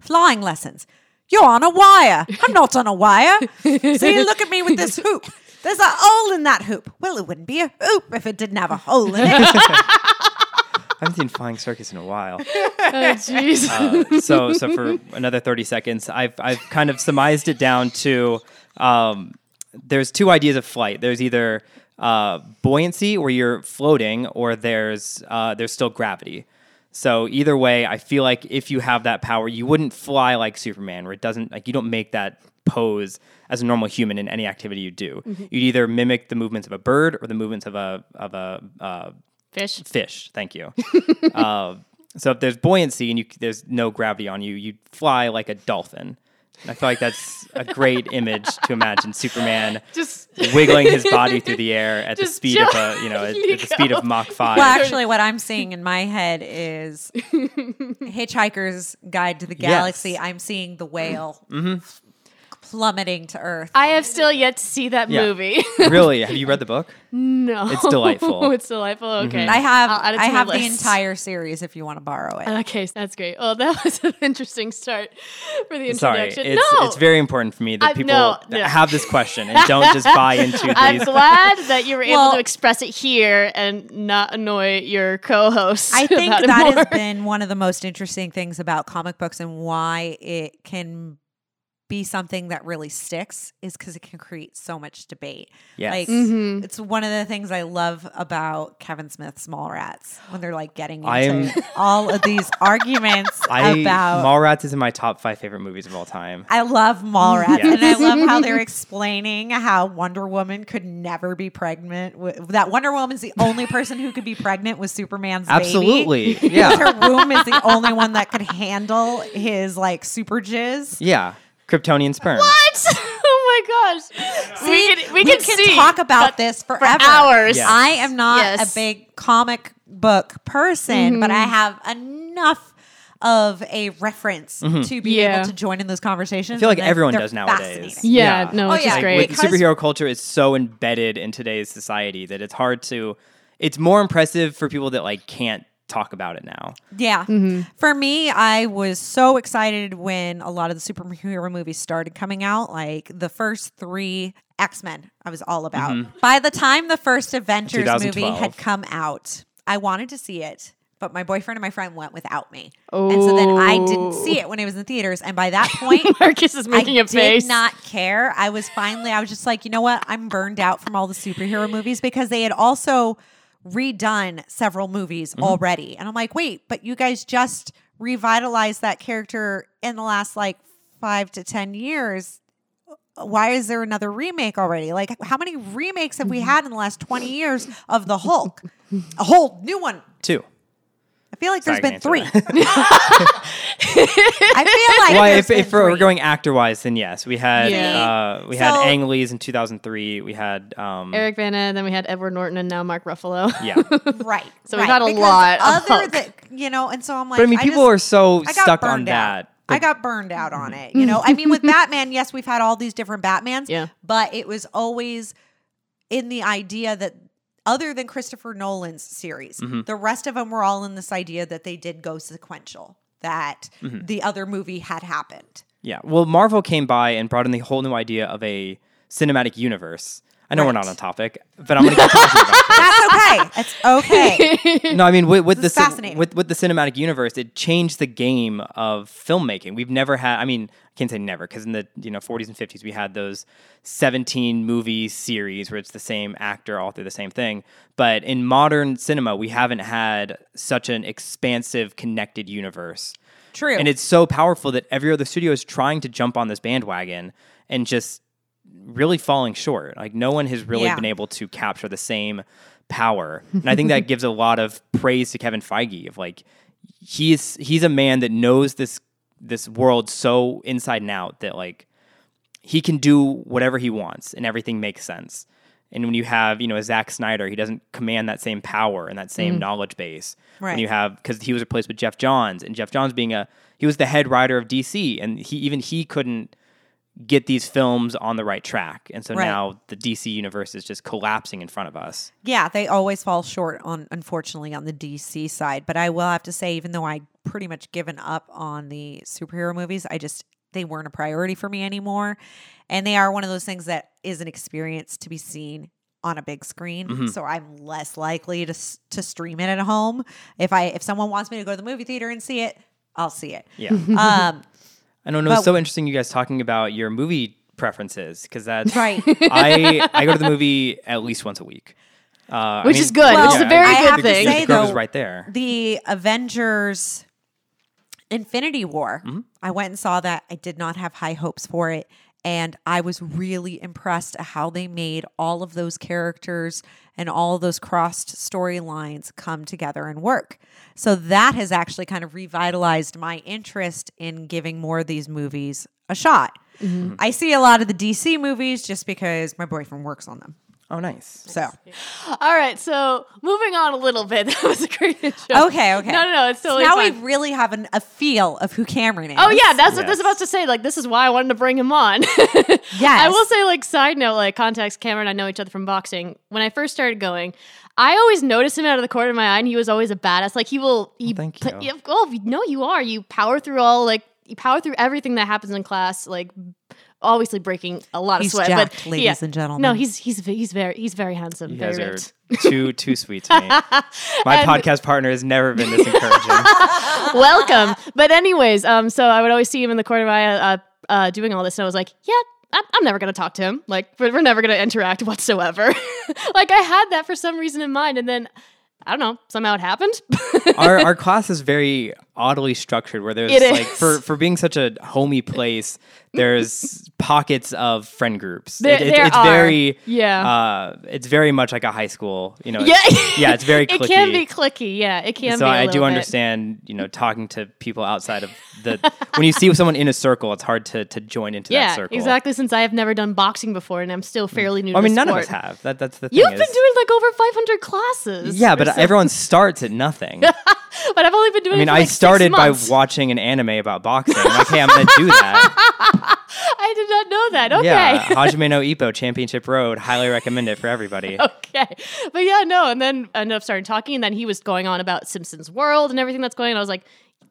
Flying lessons. You're on a wire. I'm not on a wire. See, look at me with this hoop. There's a hole in that hoop. Well, it wouldn't be a hoop if it didn't have a hole in it. I haven't seen Flying Circus in a while. Oh jeez. Uh, so, so for another thirty seconds, I've I've kind of surmised it down to um, there's two ideas of flight. There's either uh, buoyancy, where you're floating, or there's uh, there's still gravity. So either way, I feel like if you have that power, you wouldn't fly like Superman, where it doesn't like you don't make that pose as a normal human in any activity you do. You'd either mimic the movements of a bird or the movements of a of a uh, Fish. fish. Thank you. uh, so if there's buoyancy and you, there's no gravity on you, you'd fly like a dolphin. And I feel like that's a great image to imagine Superman Just wiggling his body through the air at the speed of a you know at, at the speed of go. Mach five. well, actually, what I'm seeing in my head is Hitchhiker's Guide to the Galaxy. Yes. I'm seeing the whale mm-hmm. Plummeting to Earth. I have still yet to see that Yeah. movie. really, have you read the book? no, It's delightful. Oh, it's delightful. Mm-hmm. Okay, I have I'll add it to I my have the list. entire series if you want to borrow it. Okay, that's great. Oh, that was an interesting start for the Sorry, introduction. it's no, it's very important for me that I- people no, yeah. have this question and don't just buy into it. I'm these. glad that you were able to express it here and not annoy your co-host. I think about it that more. has been one of the most interesting things about comic books and why it can be something that really sticks is because it can create so much debate. Yes. Like Mm-hmm. it's one of the things I love about Kevin Smith's Mallrats when they're like getting into I'm- all of these arguments I about Mallrats is in my top five favorite movies of all time. I love Mallrats, Yes. and I love how they're explaining how Wonder Woman could never be pregnant. wi- That Wonder Woman's the only person who could be pregnant with Superman's baby. Absolutely. Because Yeah. her womb is the only one that could handle his like super jizz. Yeah. Kryptonian sperm. What? oh my gosh. See, we can, we can, see talk about this forever. hours. Yes. I am not Yes. a big comic book person, but I Mm-hmm. have enough of a reference to be Yeah. able to join in those conversations. I feel like they're- everyone does nowadays. fascinating. Yeah, no, Oh, which yeah. is Like, great. With superhero culture is so embedded in today's society that it's hard to. It's more impressive for people that like can't talk about it now. Yeah. Mm-hmm. For me, I was so excited when a lot of the superhero movies started coming out. Like the first three X Men, I was all about. Mm-hmm. By the time the first Avengers movie had come out, I wanted to see it. But my boyfriend and my friend went without me. And so then I didn't see it when it was in theaters. And by that point, Marcus is making I a face. I did not care. I was finally, I was just like, you know what? I'm burned out from all the superhero movies because they had also redone several movies Mm-hmm. already. And I'm like, wait, but you guys just revitalized that character in the last like five to 10 years. Why is there another remake already? Like, how many remakes have we Mm-hmm. had in the last 20 years of the Hulk? A whole new one. Two. I feel like there's been three. I feel like well, if, been if we're going actor wise, then yes, we had Yeah. uh, we had So- Ang Lee's in 2003. We had um, Eric Bana, then we had Edward Norton, and now Mark Ruffalo. Yeah, Right. So we've right. had a Because lot of Other Hulk. than, you know, and so I'm like, but I mean, people just- are so stuck on out. that. I got burned out on it. You know, I mean, with Batman, yes, we've had all these different Batmans. Yeah. But it was always in the idea that other than Christopher Nolan's series, Mm-hmm. the rest of them were all in this idea that they did go sequential, that Mm-hmm. the other movie had happened. Yeah. Well, Marvel came by and brought in the whole new idea of a cinematic universe. I know we're not on topic, but I'm going to keep talking about this. That's okay. It's okay. No, I mean with, with the This is cin- with with the cinematic universe, it changed the game of filmmaking. We've never had. I mean, I can't say never because in the you know 40s and 50s we had those 17 movie series where it's the same actor all through the same thing. But in modern cinema, we haven't had such an expansive, connected universe. True. And it's so powerful that every other studio is trying to jump on this bandwagon and just really falling short. Like no one has really Yeah. been able to capture the same power. And I think that gives a lot of praise to Kevin Feige of like he's he's a man that knows this this world so inside and out that like he can do whatever he wants and everything makes sense. And when you have, you know, a Zack Snyder, he doesn't command that same power and that same mm. knowledge base. When you have, because he was replaced with Geoff Johns, and Geoff Johns being a, he was the head writer of DC, and he even he couldn't get these films on the right track. And so Right. now the DC universe is just collapsing in front of us. Yeah, they always fall short on unfortunately on the DC side. But I will have to say, even though I pretty much given up on the superhero movies, I just they weren't a priority for me anymore. And they are one of those things that is an experience to be seen on a big screen. Mm-hmm. So I'm less likely to to stream it at home. If I if someone wants me to go to the movie theater and see it, I'll see it. Yeah. Um, I don't know. It's so interesting you guys talking about your movie preferences because that's right. I I go to the movie at least once a week, uh, I Which mean, is good, which is a very I- good thing. The say, though, right there. the Avengers Infinity War. Mm-hmm. I went and saw that. I did not have high hopes for it. And I was really impressed at how they made all of those characters and all those crossed storylines come together and work. So that has actually kind of revitalized my interest in giving more of these movies a shot. Mm-hmm. I see a lot of the DC movies just because my boyfriend works on them. Oh, nice. So All right, so moving on a little bit. That was a great intro. okay, okay. No, no, no. It's So now fine. we really have an, a feel of who Cameron is. Oh yeah, that's what I was about to say. Like, this is why I wanted to bring him on. Yes. I will say, like, side note, like, context. Cameron, and I know each other from boxing. When I first started going, I always noticed him out of the corner of my eye, and he was always a badass. Like, he will. He, oh, thank put- you. yeah, oh, no, you are. You power through all like you power through everything that happens in class. Like, obviously breaking a lot He's of sweat. jacked, but ladies yeah. and gentlemen. No, he's he's he's very he's very handsome. You very guys are too too sweet to me. My And- podcast partner has never been this encouraging. welcome. But anyways, um, so I would always see him in the corner of my eye. Uh, uh, doing all this, and I was like, yeah. I'm I'm never gonna talk to him. Like, we're we're never gonna interact whatsoever. like, I had that for some reason in mind, and then I don't know. Somehow it happened. our our class is very oddly structured where there's It like is. for for being such a homey place there's pockets of friend groups There- It- it- there it's are. very Yeah. uh it's very much like a high school you know yeah, it's- yeah it's very it can be clicky. Yeah, it can. so be I do bit. understand, you know, talking to people outside of the when you see someone in a circle, it's hard to to join into that Yeah, circle. exactly. Since I have never done boxing before, and I'm still fairly new. Well, I mean, none of us have. That that's the thing. You've is- been doing like over 500 classes. yeah, but so- everyone starts at nothing. But I've only been doing. I mean, it for I like started by watching an anime about boxing. Like, hey, I'm gonna do that. I did not know that. Okay. Yeah, Hajime no Ippo Championship Road. Highly recommend it for everybody. okay. But yeah, no. And then I ended up starting talking, and then he was going on about Simpsons World and everything that's going on. I was like,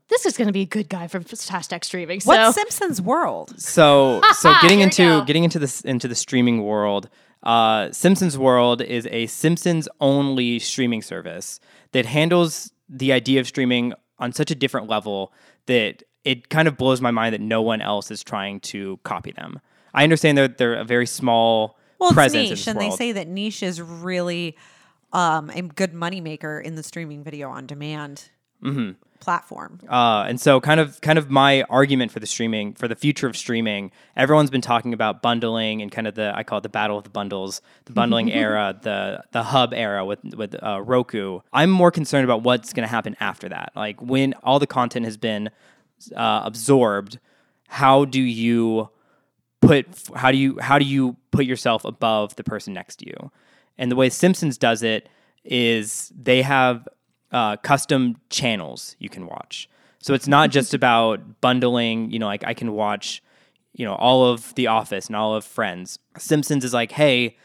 this is going to be a good guy for hashtag streaming. So What's Simpsons World? So so getting into getting into this into the streaming world, uh, Simpsons World is a Simpsons only streaming service that handles the idea of streaming on such a different level that it kind of blows my mind that no one else is trying to copy them. I understand they're they're a very small Well, presence in niche, and they say that niche is really um, a good moneymaker in the streaming video on demand Mm-hmm. platform. Uh, and so kind of kind of my argument for the streaming for the future of streaming everyone's been talking about bundling and kind of the i call it the battle of the bundles the bundling era the the hub era with with uh, roku i'm more concerned about what's going to happen after that like when all the content has been uh, absorbed how do you put how do you how do you put yourself above the person next to you and the way simpsons does it is they have uh, custom channels you can watch. So it's not just about bundling you know like i can watch you know all of the office and all of friends. Simpsons is like hey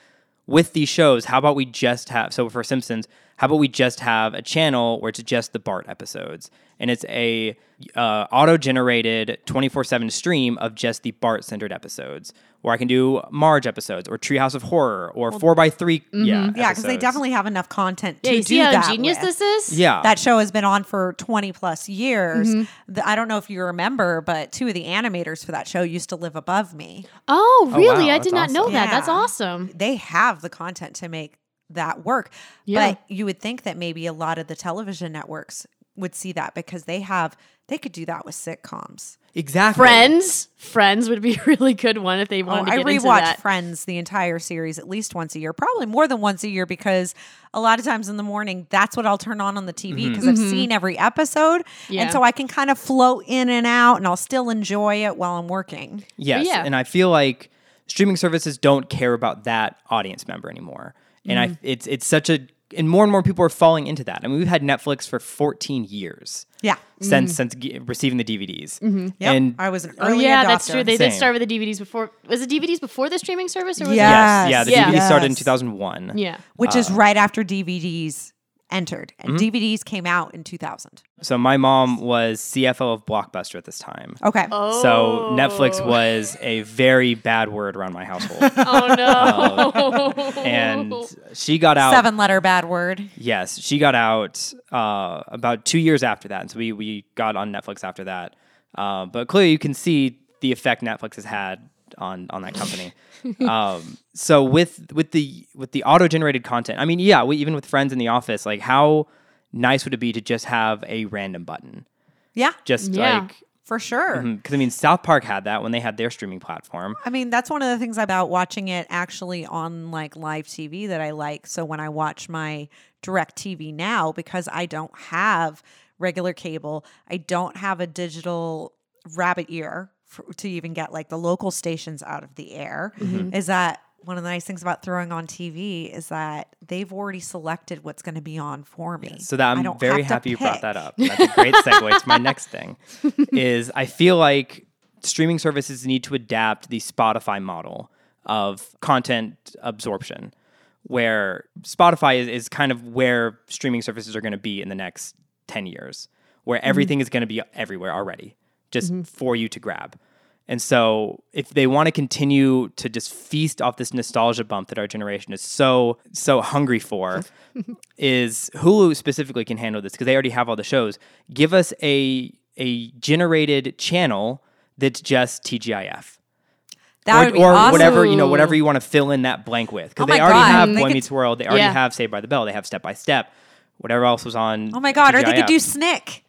with these shows how about we just have so for simpsons how about we just have a channel where it's just the bart episodes? And it's a uh, auto-generated 24-7 stream of just the bart centered episodes where i can do marge episodes or treehouse of horror or four by 3 yeah Yeah, because they episodes. definitely have enough content yeah, to you do see how that genius with. this is? yeah That show has been on for 20 plus years. Mm-hmm. The- I don't know if you remember, but two of the animators for that show used to live above me. Oh, really? wow, I that's did not know awesome. that. That's Yeah. awesome. They have the content to make that work. Yeah. But you would think that maybe a lot of the television networks would see that because they have they could do that with sitcoms. Exactly Friends, Friends would be a really good one if they Oh, wanted I to get into rewatch that. Friends the entire series at least once a year, probably more than once a year because a lot of times in the morning that's what I'll turn on on the TV because mm-hmm. I've mm-hmm. seen every episode, Yeah. and so I can kind of float in and out, and I'll still enjoy it while I'm working. Yes. yeah. And I feel like streaming services don't care about that audience member anymore. And I mm. it's it's such a and more and more people are falling into that. I mean, we've had Netflix for 14 years Yeah, since since g- receiving the DVDs. Yep. And I was an Oh early yeah, adopter. that's true. They did start with the DVDs before. Was it DVDs before the streaming service, or was Yeah. yes, yeah, the Yes. DVD started in 2001. Yeah. which Uh, is right after DVDs entered, and Mm-hmm. DVDs came out in 2000. So my mom was CFO of Blockbuster at this time. Okay, Oh. So Netflix was a very bad word around my household. Oh no. and she got out seven letter bad word. Yes, she got out uh, about two years after that, and so we we got on Netflix after that. Uh, but clearly, you can see the effect Netflix has had on on that company. um, so with with the with the auto generated content, I mean, yeah, we, even with friends in the office, like how nice would it be to just have a random button, Yeah, just Yeah. like for sure. because I mean, South Park had that when they had their streaming platform. I mean, that's one of the things about watching it actually on like live TV that I like. So when I watch my DirecTV Now, because I don't have regular cable, I don't have a digital rabbit ear for, to even get like the local stations out of the air, mm-hmm. is that one of the nice things about throwing on TV is that they've already selected what's going to be on for me. So that I'm very happy you brought that up. That's a great segue to my next thing. Is I feel like streaming services need to adapt the Spotify model of content absorption, where Spotify is, is kind of where streaming services are going to be in the next 10 years, where mm-hmm. everything is going to be everywhere already, just mm-hmm. for you to grab. And so, if they want to continue to just feast off this nostalgia bump that our generation is so so hungry for, is Hulu specifically can handle this because they already have all the shows. Give us a a generated channel that's just TGIF. That or, would be or awesome. whatever you know, whatever you want to fill in that blank with, because Oh they already God. have They Boy could- Meets World, they already Yeah. have Saved by the Bell, they have Step by Step, whatever else was on. Oh my god, or they could do Snick.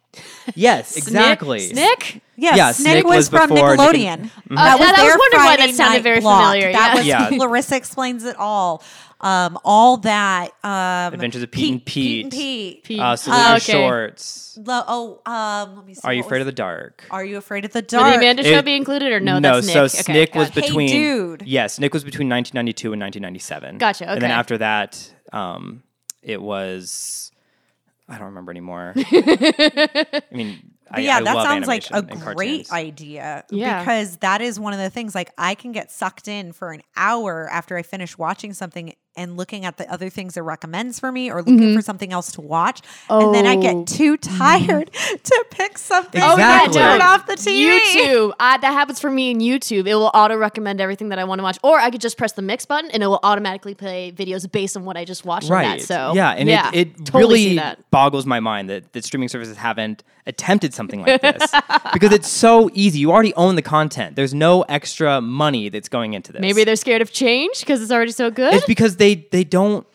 Yes, exactly. Snick? Yes, Yeah, Snick, Snick was, was from before Nickelodeon. Nickel- Uh, That was I was their wondering why that sounded very block. familiar, That yeah. was Yeah. Clarissa explains it all. Um, all that. Um, Adventures of Pete and Pete and Pete. Pete. Uh, Salute Your okay. Shorts. Lo- oh, um, let me see. Are you afraid was- of the dark? Are you afraid of the Would the dark? Amanda Show be included or no? no, that's Nick. so Okay, Snick was gotcha. Hey, between. dude. Yes, Nick was between 1992 and 1997. Gotcha, And then after that, um, it was. I don't remember anymore. I mean, I, yeah, I that love sounds like a great cartoons. idea. Yeah. Because that is one of the things, like, I can get sucked in for an hour after I finish watching something and looking at the other things it recommends for me or looking mm-hmm. for something else to watch. And then I Oh. get too tired to pick something Oh, yeah, and turn off the TV. YouTube. I, that happens for me in YouTube. It will auto recommend everything that I want to watch, or I could just press the mix button and it will automatically play videos based on what I just watched. right. That. So yeah, and yeah, it, it totally really boggles my mind that, that streaming services haven't attempted something like this because it's so easy. You already own the content. There's no extra money that's going into this. Maybe they're scared of change because it's already so good. It's because they they don't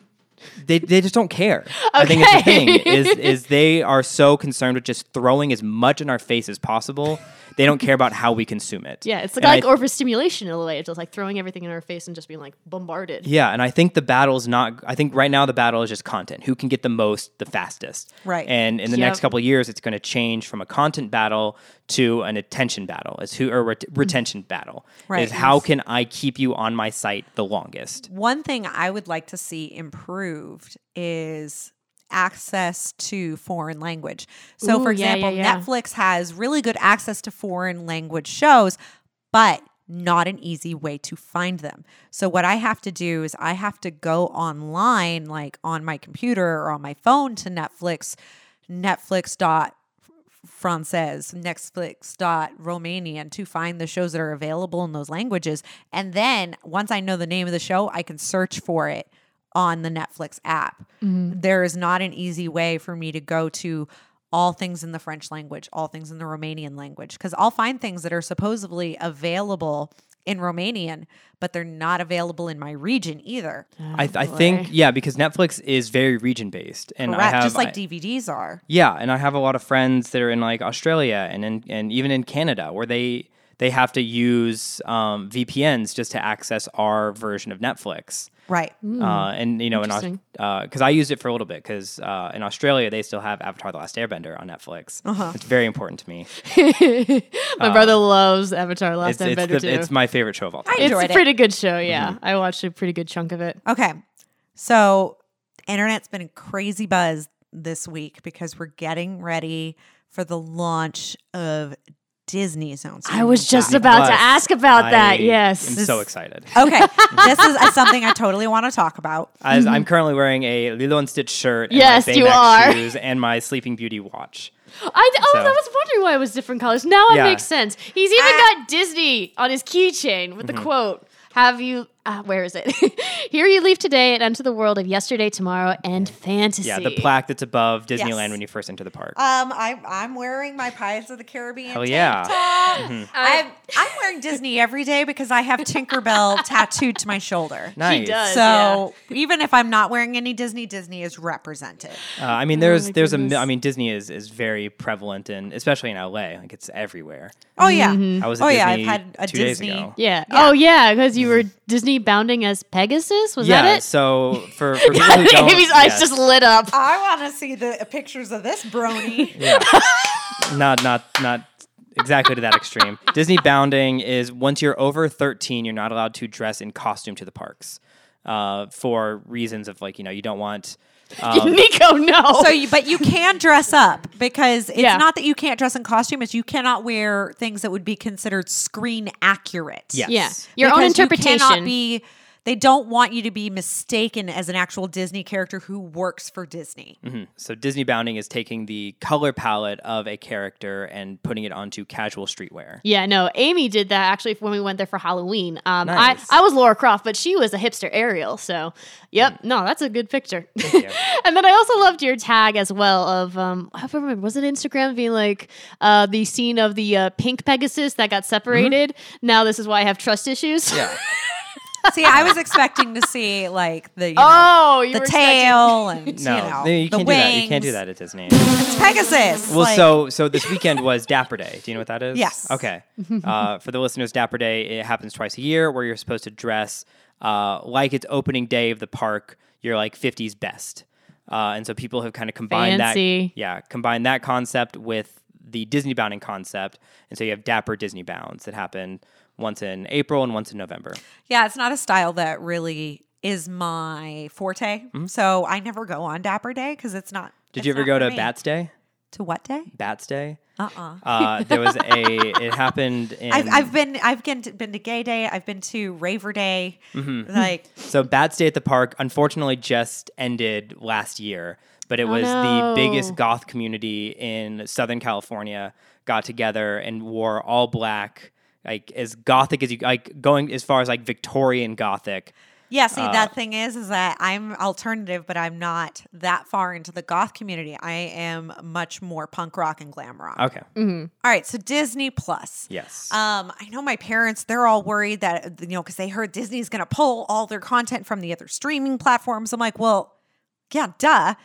they, they just don't care. I think it's the thing is is they are so concerned with just throwing as much in our face as possible. They don't care about how we consume it. yeah, it's And like I- overstimulation in a way. It's just like throwing everything in our face and just being like bombarded. yeah, and I think the battle's not. I think right now the battle is just content. Who can get the most, the fastest. Right. And in the Yep. next couple of years, it's going to change from a content battle to an attention battle. Is who or ret- mm-hmm. retention battle. Right. Is how can I keep you on my site the longest? One thing I would like to see improved is access to foreign language. So, Ooh, for yeah, example, yeah, yeah. Netflix has really good access to foreign language shows, but not an easy way to find them. So, what I have to do is I have to go online, like on my computer or on my phone to Netflix, Netflix dot Frances, Netflix.Romanian to find the shows that are available in those languages. And then once I know the name of the show, I can search for it on the Netflix app. Mm-hmm. There is not an easy way for me to go to all things in the French language, all things in the Romanian language, because I'll find things that are supposedly available in Romanian, but they're not available in my region either. I, I oh, think yeah, because Netflix is very region based, and I Correct. have Just like I- DVDs are. Yeah, and I have a lot of friends that are in like Australia and in, and even in Canada where they they have to use um, VPNs just to access our version of Netflix. Right. Hmm. Uh, and you know, in Interesting. because I used it for a little bit because uh, in Australia they still have Avatar: The Last Airbender on Netflix. Uh-huh. It's very important to me. My brother loves Avatar: Last Uh, It's it's, Airbender the, too. it's my favorite show of all time. I It's enjoyed a it. pretty good show. Yeah, Mm-hmm. I watched a pretty good chunk of it. Okay. So, internet's been a crazy buzz this week because we're getting ready for the launch of Disney Zone. I was just Disney about to ask about I that. Yes. I'm so excited. Okay. this is uh, something I totally want to talk about. As I'm currently wearing a Lilo and Stitch shirt, and Yes, my you are. shoes, and my Sleeping Beauty watch. I, oh, So- I was wondering why it was different colors. Now it Yeah. makes sense. He's even Ah. got Disney on his keychain with Mm-hmm. the quote. Have you, uh, where is it? Here you leave today and enter the world of yesterday, tomorrow, and fantasy. Yeah, the plaque that's above Disneyland Yes. when you first enter the park. Um, I, I'm wearing my Pirates of the Caribbean Hell tank yeah. Top. Mm-hmm. I'm, I'm wearing Disney every day because I have Tinkerbell tattooed to my shoulder. nice. does. So even if I'm not wearing any Disney, Disney is represented. Uh, I mean, there's my there's a goodness. I mean, Disney is is very prevalent in especially in LA. Like it's everywhere. Oh yeah. I was at Oh yeah, Disney I've had a two Disney. days ago. yeah. Oh, yeah, because you were Disney bounding as Pegasus? Was yeah. that it? So for, for people who don't, Amy's eyes yes. just lit up. I want to see the pictures of this brony. yeah. not not not exactly to that extreme. Disney bounding is once you're over 13, you're not allowed to dress in costume to the parks. Uh, for reasons of like you know you don't want um, Nico, no. so, you, but you can dress up because it's Yeah. not that you can't dress in costume; it's you cannot wear things that would be considered screen accurate. yes. yeah. Your own Because you interpretation. cannot be. They don't want you to be mistaken as an actual Disney character who works for Disney. Mhm. So Disney bounding is taking the color palette of a character and putting it onto casual streetwear. Yeah, no, Amy did that actually when we went there for Halloween. Um, Nice. I, I was Laura Croft, but she was a hipster Ariel. So, yep, no, that's a good picture. you. and then I also loved your tag as well of, um, I don't remember, was it Instagram being like uh, the scene of the uh, pink Pegasus that got separated? Now this is why I have trust issues. Yeah. see, I was expecting to see like the you know, Oh, you the tail and No, you know you the can't wings. do that. You can't do that at Disney. It's Pegasus. Well, like- so so this weekend was Dapper Day. Do you know what that is? Yes. Okay. Uh, for the listeners, Dapper Day it happens twice a year, where you're supposed to dress uh, like it's opening day of the park. You're like 50s best, uh, and so people have kind of combined Fancy. that. Yeah, combined that concept with the Disney bounding concept, and so you have Dapper Disney bounds that happen once in April and once in November. yeah, it's not a style that really is my forte. So I never go on Dapper Day because it's not. Mm-hmm. Did it's you ever go to me. Bats Day? To what day? Bats Day. Uh uh there was a. It happened in. I've, I've been I've been to, been to Gay Day. I've been to Raver Day. Mm-hmm. Like So Bats Day at the Park unfortunately just ended last year, but it was no. the biggest goth community in Southern California got together and wore all black, like as gothic as you like going as far as like Victorian gothic. yeah, see Uh, that thing is is that I'm alternative, but I'm not that far into the goth community. I am much more punk rock and glam rock. Okay. All right, so Disney Plus. Yes. Um, I know my parents, they're all worried that, you know, because they heard Disney's going to pull all their content from the other streaming platforms. I'm like, well, yeah, duh.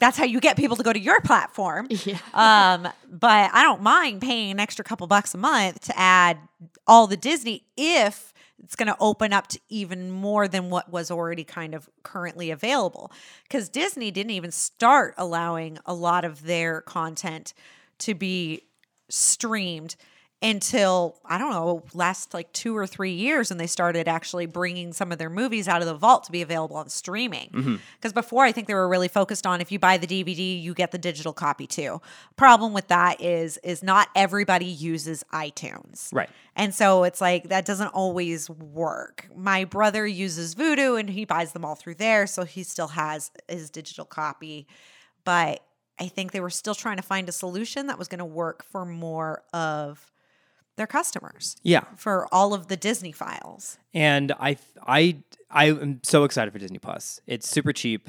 That's how you get people to go to your platform. Yeah. Um, but I don't mind paying an extra couple bucks a month to add all the Disney if it's going to open up to even more than what was already kind of currently available. Because Disney didn't even start allowing a lot of their content to be streamed until I don't know last like 2 or 3 years and they started actually bringing some of their movies out of the vault to be available on streaming. Mm-hmm. Cuz before I think they were really focused on if you buy the DVD you get the digital copy too. Problem with that is is not everybody uses iTunes. Right. And so it's like that doesn't always work. My brother uses Vudu and he buys them all through there so he still has his digital copy. But I think they were still trying to find a solution that was going to work for more of their customers yeah. for all of the Disney files. And I I I am so excited for Disney Plus. It's super cheap.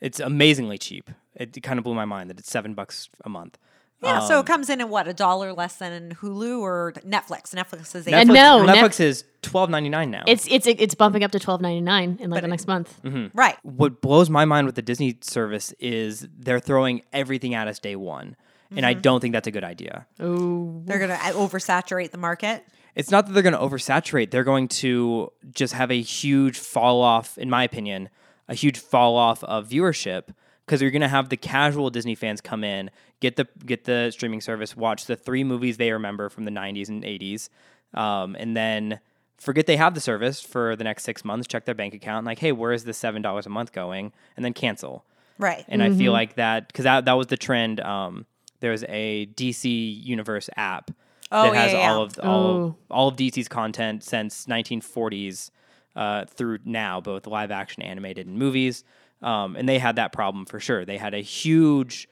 It's amazingly cheap. It kind of blew my mind that it's seven bucks a month. Yeah, so Um, it comes in at what a dollar less than Hulu or Netflix. Netflix is eight. Netflix, no, Netflix is twelve ninety nine now. It's it's it's bumping up to twelve ninety nine in like the next month. right. what blows my mind with the Disney service is they're throwing everything at us day one. And I don't think that's a good idea. Oh, They're going to oversaturate the market. It's not that they're going to oversaturate, they're going to just have a huge fall off, in my opinion, a huge fall off of viewership because you're going to have the casual Disney fans come in, get the get the streaming service, watch the three movies they remember from the 90s and 80s, um, and then forget they have the service for the next six months, check their bank account, like, hey, where is this $7 a month going? And then cancel. Right. and I feel like that because that that was the trend. Um, there's a DC Universe app Oh, that has yeah, all yeah. of all of, Oh. all of DC's content since 1940s uh, through now, both live action, animated, and movies. Um, and they had that problem for sure. They had a huge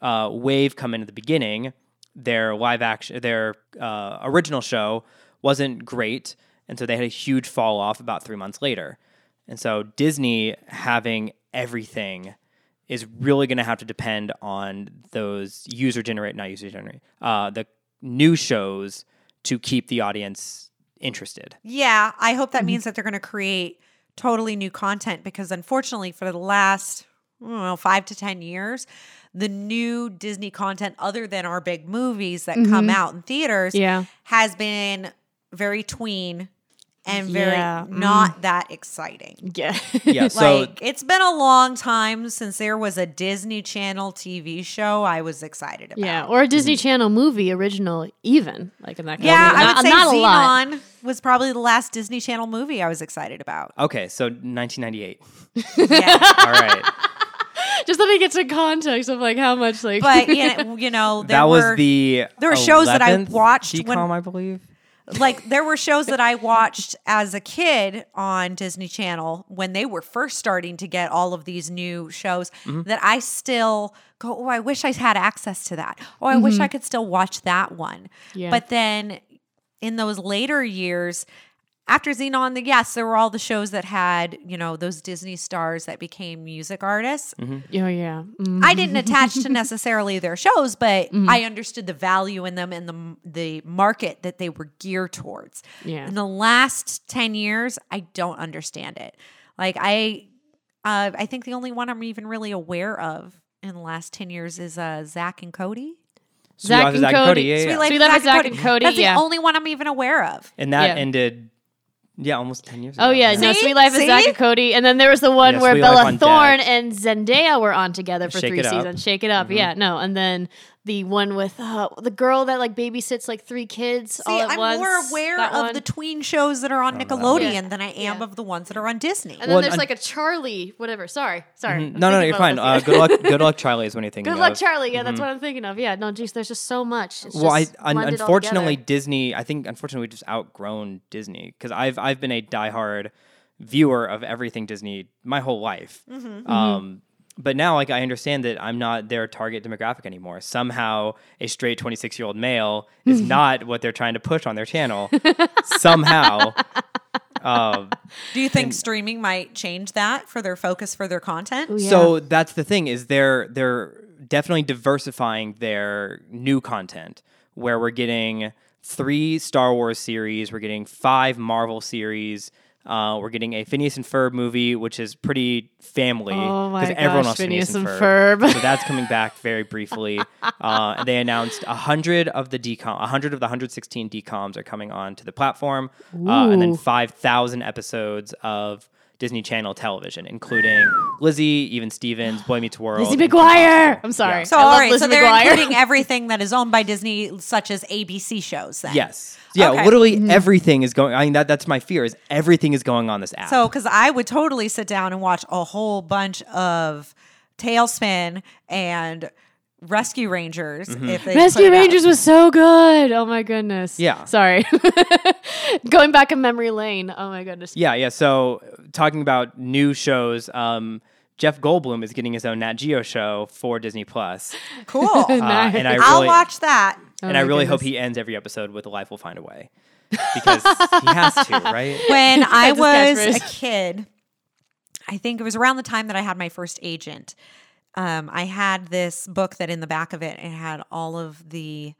uh, wave come in at the beginning. Their live action, their uh, original show wasn't great, and so they had a huge fall off about three months later. And so Disney having everything is really going to have to depend on those user generate, not user generate, uh, the new shows to keep the audience interested. Yeah, I hope that means that they're going to create totally new content because unfortunately for the last I don't know, 5 to 10 years, the new Disney content other than our big movies that come out in theaters Yeah. has been very tween and very Yeah, mm. not that exciting. yeah. Yeah, so like it's been a long time since there was a Disney Channel TV show I was excited about. yeah, or a Disney Channel movie original, even like in that. kind of Yeah, movie. I not, would say not. Zenon was probably the last Disney Channel movie I was excited about. okay, so 1998. Yeah. All right, Just let me get some context of like how much like. but you know, you know there that were, was the there were shows that I 11th watched when- DCOM, I believe. Like there were shows that I watched as a kid on Disney Channel when they were first starting to get all of these new shows Mm-hmm. that I still go, oh, I wish I had access to that. Oh, I wish I could still watch that one. Yeah. But then in those later years, after Zenon, the, yes, there were all the shows that had, you know, those Disney stars that became music artists. Oh yeah. Mm. I didn't attach to necessarily their shows, but Mm-hmm. I understood the value in them and the the market that they were geared towards. Yeah. In the last ten years, I don't understand it. Like I, uh, I think the only one I'm even really aware of in the last ten years is uh, Zack and Cody. Sweet Zack and Zack Cody. Yeah, Sweet. Life Suite Life of Zack and Cody, That's yeah. the only one I'm even aware of. And that Yeah. ended, yeah, almost 10 years ago. Oh yeah, no, Suite Life of See? Zack and Cody, and then there was the one Yeah, where Sweet Bella Thorne and Zendaya were on together for Shake three It Up. Mm-hmm. seasons. Shake it up, yeah, no, and then the one with uh, the girl that like babysits like three kids See, all at I'm once. more aware that of one. the tween shows that are on Nickelodeon Yeah. than I am Yeah. of the ones that are on Disney. And then Well, there's and- like a Charlie, whatever. Sorry, sorry. Mhm. I'm No, no, you're fine. Uh, good luck, good luck, Charlie is what you're thinking Good luck, of. Charlie. Yeah, that's what I'm thinking of. Yeah, no, geez, there's just so much. It's Well, I un- unfortunately. Disney. I think unfortunately we just outgrown Disney because I've I've been a diehard viewer of everything Disney my whole life. Mm-hmm. Um, but now like I understand that I'm not their target demographic anymore. Somehow a straight 26 year old male is not what they're trying to push on their channel. Somehow. Um, Do you think streaming might change that for their focus for their content? Ooh, yeah. So that's the thing is they're they're definitely diversifying their new content where we're getting three Star Wars series, we're getting five Marvel series, uh, we're getting a Phineas and Ferb movie, which is pretty family Oh everyone loves Phineas Phineas, and Ferb. Ferb. so that's coming back very briefly. Uh, and they announced hundred of the DCOM, hundred of the 116 DCOMs are coming on to the platform, uh, and then 5,000 episodes of Disney Channel television, including Lizzie, even Stevens, Boy Meets World, Lizzie and McGuire. I'm sorry. Yeah. So I love all right, Lizzie so they're McGuire. including everything that is owned by Disney, such as ABC shows. Then Yes. Yeah, Okay. literally Mm-hmm. everything is going. I mean, that that's my fear is everything is going on this app. So, because I would totally sit down and watch a whole bunch of TaleSpin and Rescue Rangers Mm-hmm. if they Rescue put out. Rangers was so good. Oh my goodness. Yeah. Sorry. Going back in memory lane. Oh my goodness. yeah, yeah. So talking about new shows, um, Jeff Goldblum is getting his own Nat Geo show for Disney Plus, Cool. uh, and I I'll really, watch that. and Oh I my really hope he ends every episode with "Life will find a way," because he has to, right? When I was a kid, I think it was around the time that I had my first agent. Um, I had this book that in the back of it, it had all of the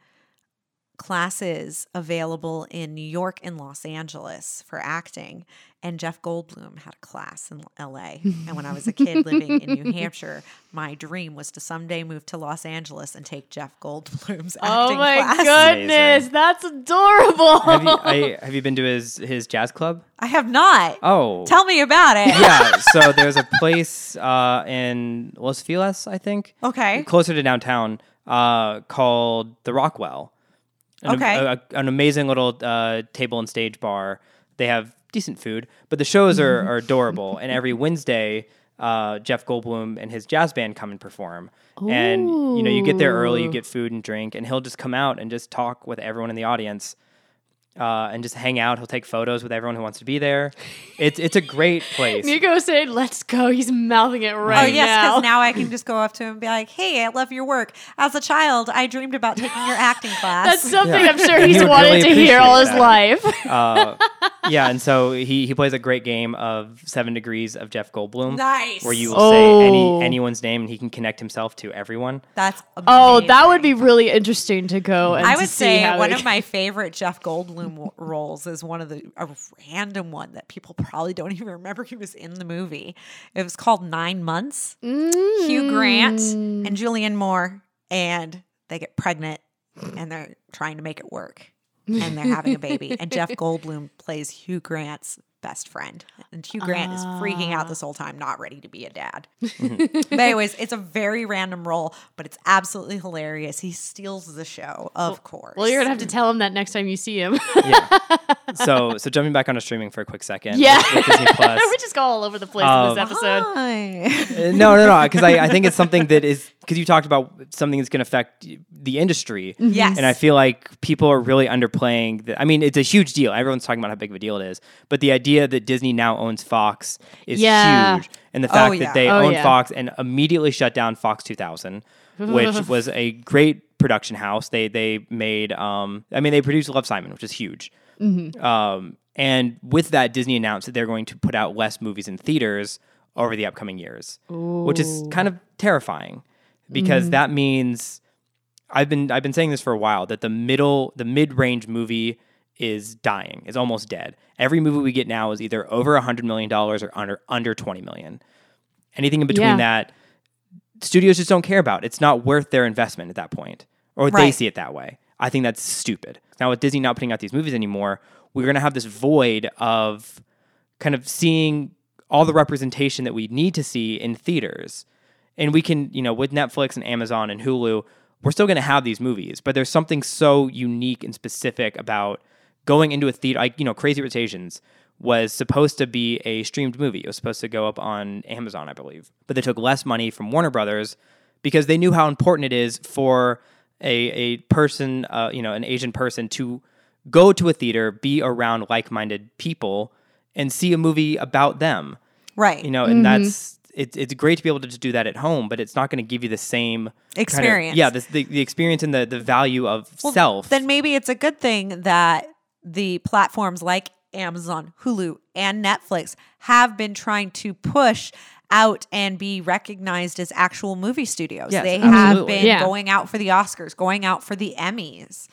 classes available in New York and Los Angeles for acting. And Jeff Goldblum had a class in LA. And when I was a kid living in New Hampshire, my dream was to someday move to Los Angeles and take Jeff Goldblum's acting class. Oh my class. goodness. Amazing. That's adorable. have you I, have you been to his his jazz club? I have not. Oh, Tell me about it. yeah. So there's a place uh, in Los Feliz, I think. Okay. closer to downtown uh, called the Rockwell. An, Okay. a- a- an amazing little uh, table and stage bar. They have decent food, but the shows are, are adorable. And every Wednesday, uh, Jeff Goldblum and his jazz band come and perform. And you know, you get there early, you get food and drink, and he'll just come out and just talk with everyone in the audience. Uh, and just hang out. He'll take photos with everyone who wants to be there. It's it's a great place. Nico said, "Let's go." He's mouthing it right Oh yes, now. because now I can just go up to him and be like, "Hey, I love your work. As a child, I dreamed about taking your acting class." That's something Yeah. I'm sure And he he's wanted really to hear all his appreciate life. uh, yeah, and so he he plays a great game of Seven Degrees of Jeff Goldblum, nice. where you will say any Oh. anyone's name and he can connect himself to everyone. That's oh, that would be really interesting to go. And I to would see say how one of my favorite Jeff Goldblum roles is one of the a random one that people probably don't even remember he was in the movie. It was called Nine Months. Hugh Grant Mm. and Julianne Moore, and they get pregnant, and they're trying to make it work, and they're having a baby. And Jeff Goldblum plays Hugh Grant's best friend. And Hugh Grant is freaking Ah. out this whole time, not ready to be a dad. but anyways, it's a very random role, but it's absolutely hilarious. He steals the show, of course. Well, you're gonna have to tell him that next time you see him. yeah. So so jumping back onto streaming for a quick second. yeah, with- with we just go all over the place in Um, this episode. Hi. Uh, no, no, no. Because I, I think it's something that is because you talked about something that's going to affect the industry. Yes. And I feel like people are really underplaying. The, I mean, it's a huge deal. Everyone's talking about how big of a deal it is. But the idea that Disney now owns Fox is Yeah. huge, and the fact yeah. that they Oh, own yeah. Fox and immediately shut down Fox 2000, which was a great production house. They they made. Um, I mean, they produced Love Simon, which is huge. Um, and with that, Disney announced that they're going to put out less movies in theaters over the upcoming years, which is kind of terrifying because that means I've been I've been saying this for a while that the middle the mid range movie is dying, is almost dead. Every movie we get now is either over a hundred million dollars or under under twenty million. Anything in between Yeah. that, studios just don't care about. It's not worth their investment at that point, or they see it that way. I think that's stupid. Now with Disney not putting out these movies anymore, we're gonna have this void of kind of seeing all the representation that we need to see in theaters. And we can, you know, with Netflix and Amazon and Hulu, we're still going to have these movies, but there's something so unique and specific about going into a theater. Like, you know, Crazy Rich Asians was supposed to be a streamed movie. It was supposed to go up on Amazon, I believe. But they took less money from Warner Brothers because they knew how important it is for a, a person, uh, you know, an Asian person to go to a theater, be around like minded people, and see a movie about them right. you know, and that's it's it's great to be able to just do that at home, but it's not going to give you the same kind of- Experience. yeah, this, the the experience and the the value of self. Then maybe it's a good thing that the platforms like Amazon, Hulu, and Netflix have been trying to push out and be recognized as actual movie studios. Yes, they have been Yeah. going out for the Oscars, going out for the Emmys.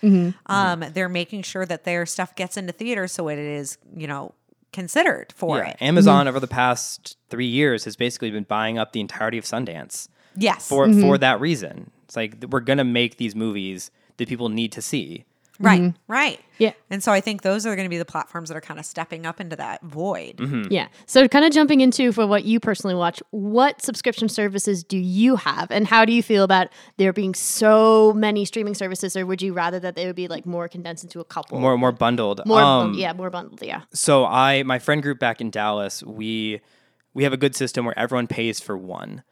Um, they're making sure that their stuff gets into theaters so it is, you know, considered for yeah, it. Amazon over the past three years has basically been buying up the entirety of Sundance Yes. for for that reason. It's like we're gonna make these movies that people need to see. Right. Right. Yeah. And so I think those are going to be the platforms that are kind of stepping up into that void. Mm-hmm. Yeah. So, kind of jumping into for what you personally watch, what subscription services do you have, and how do you feel about there being so many streaming services, or would you rather that they would be like more condensed into a couple, More more bundled. more, Um, yeah, more bundled, yeah. So I my friend group back in Dallas, we we have a good system where everyone pays for one.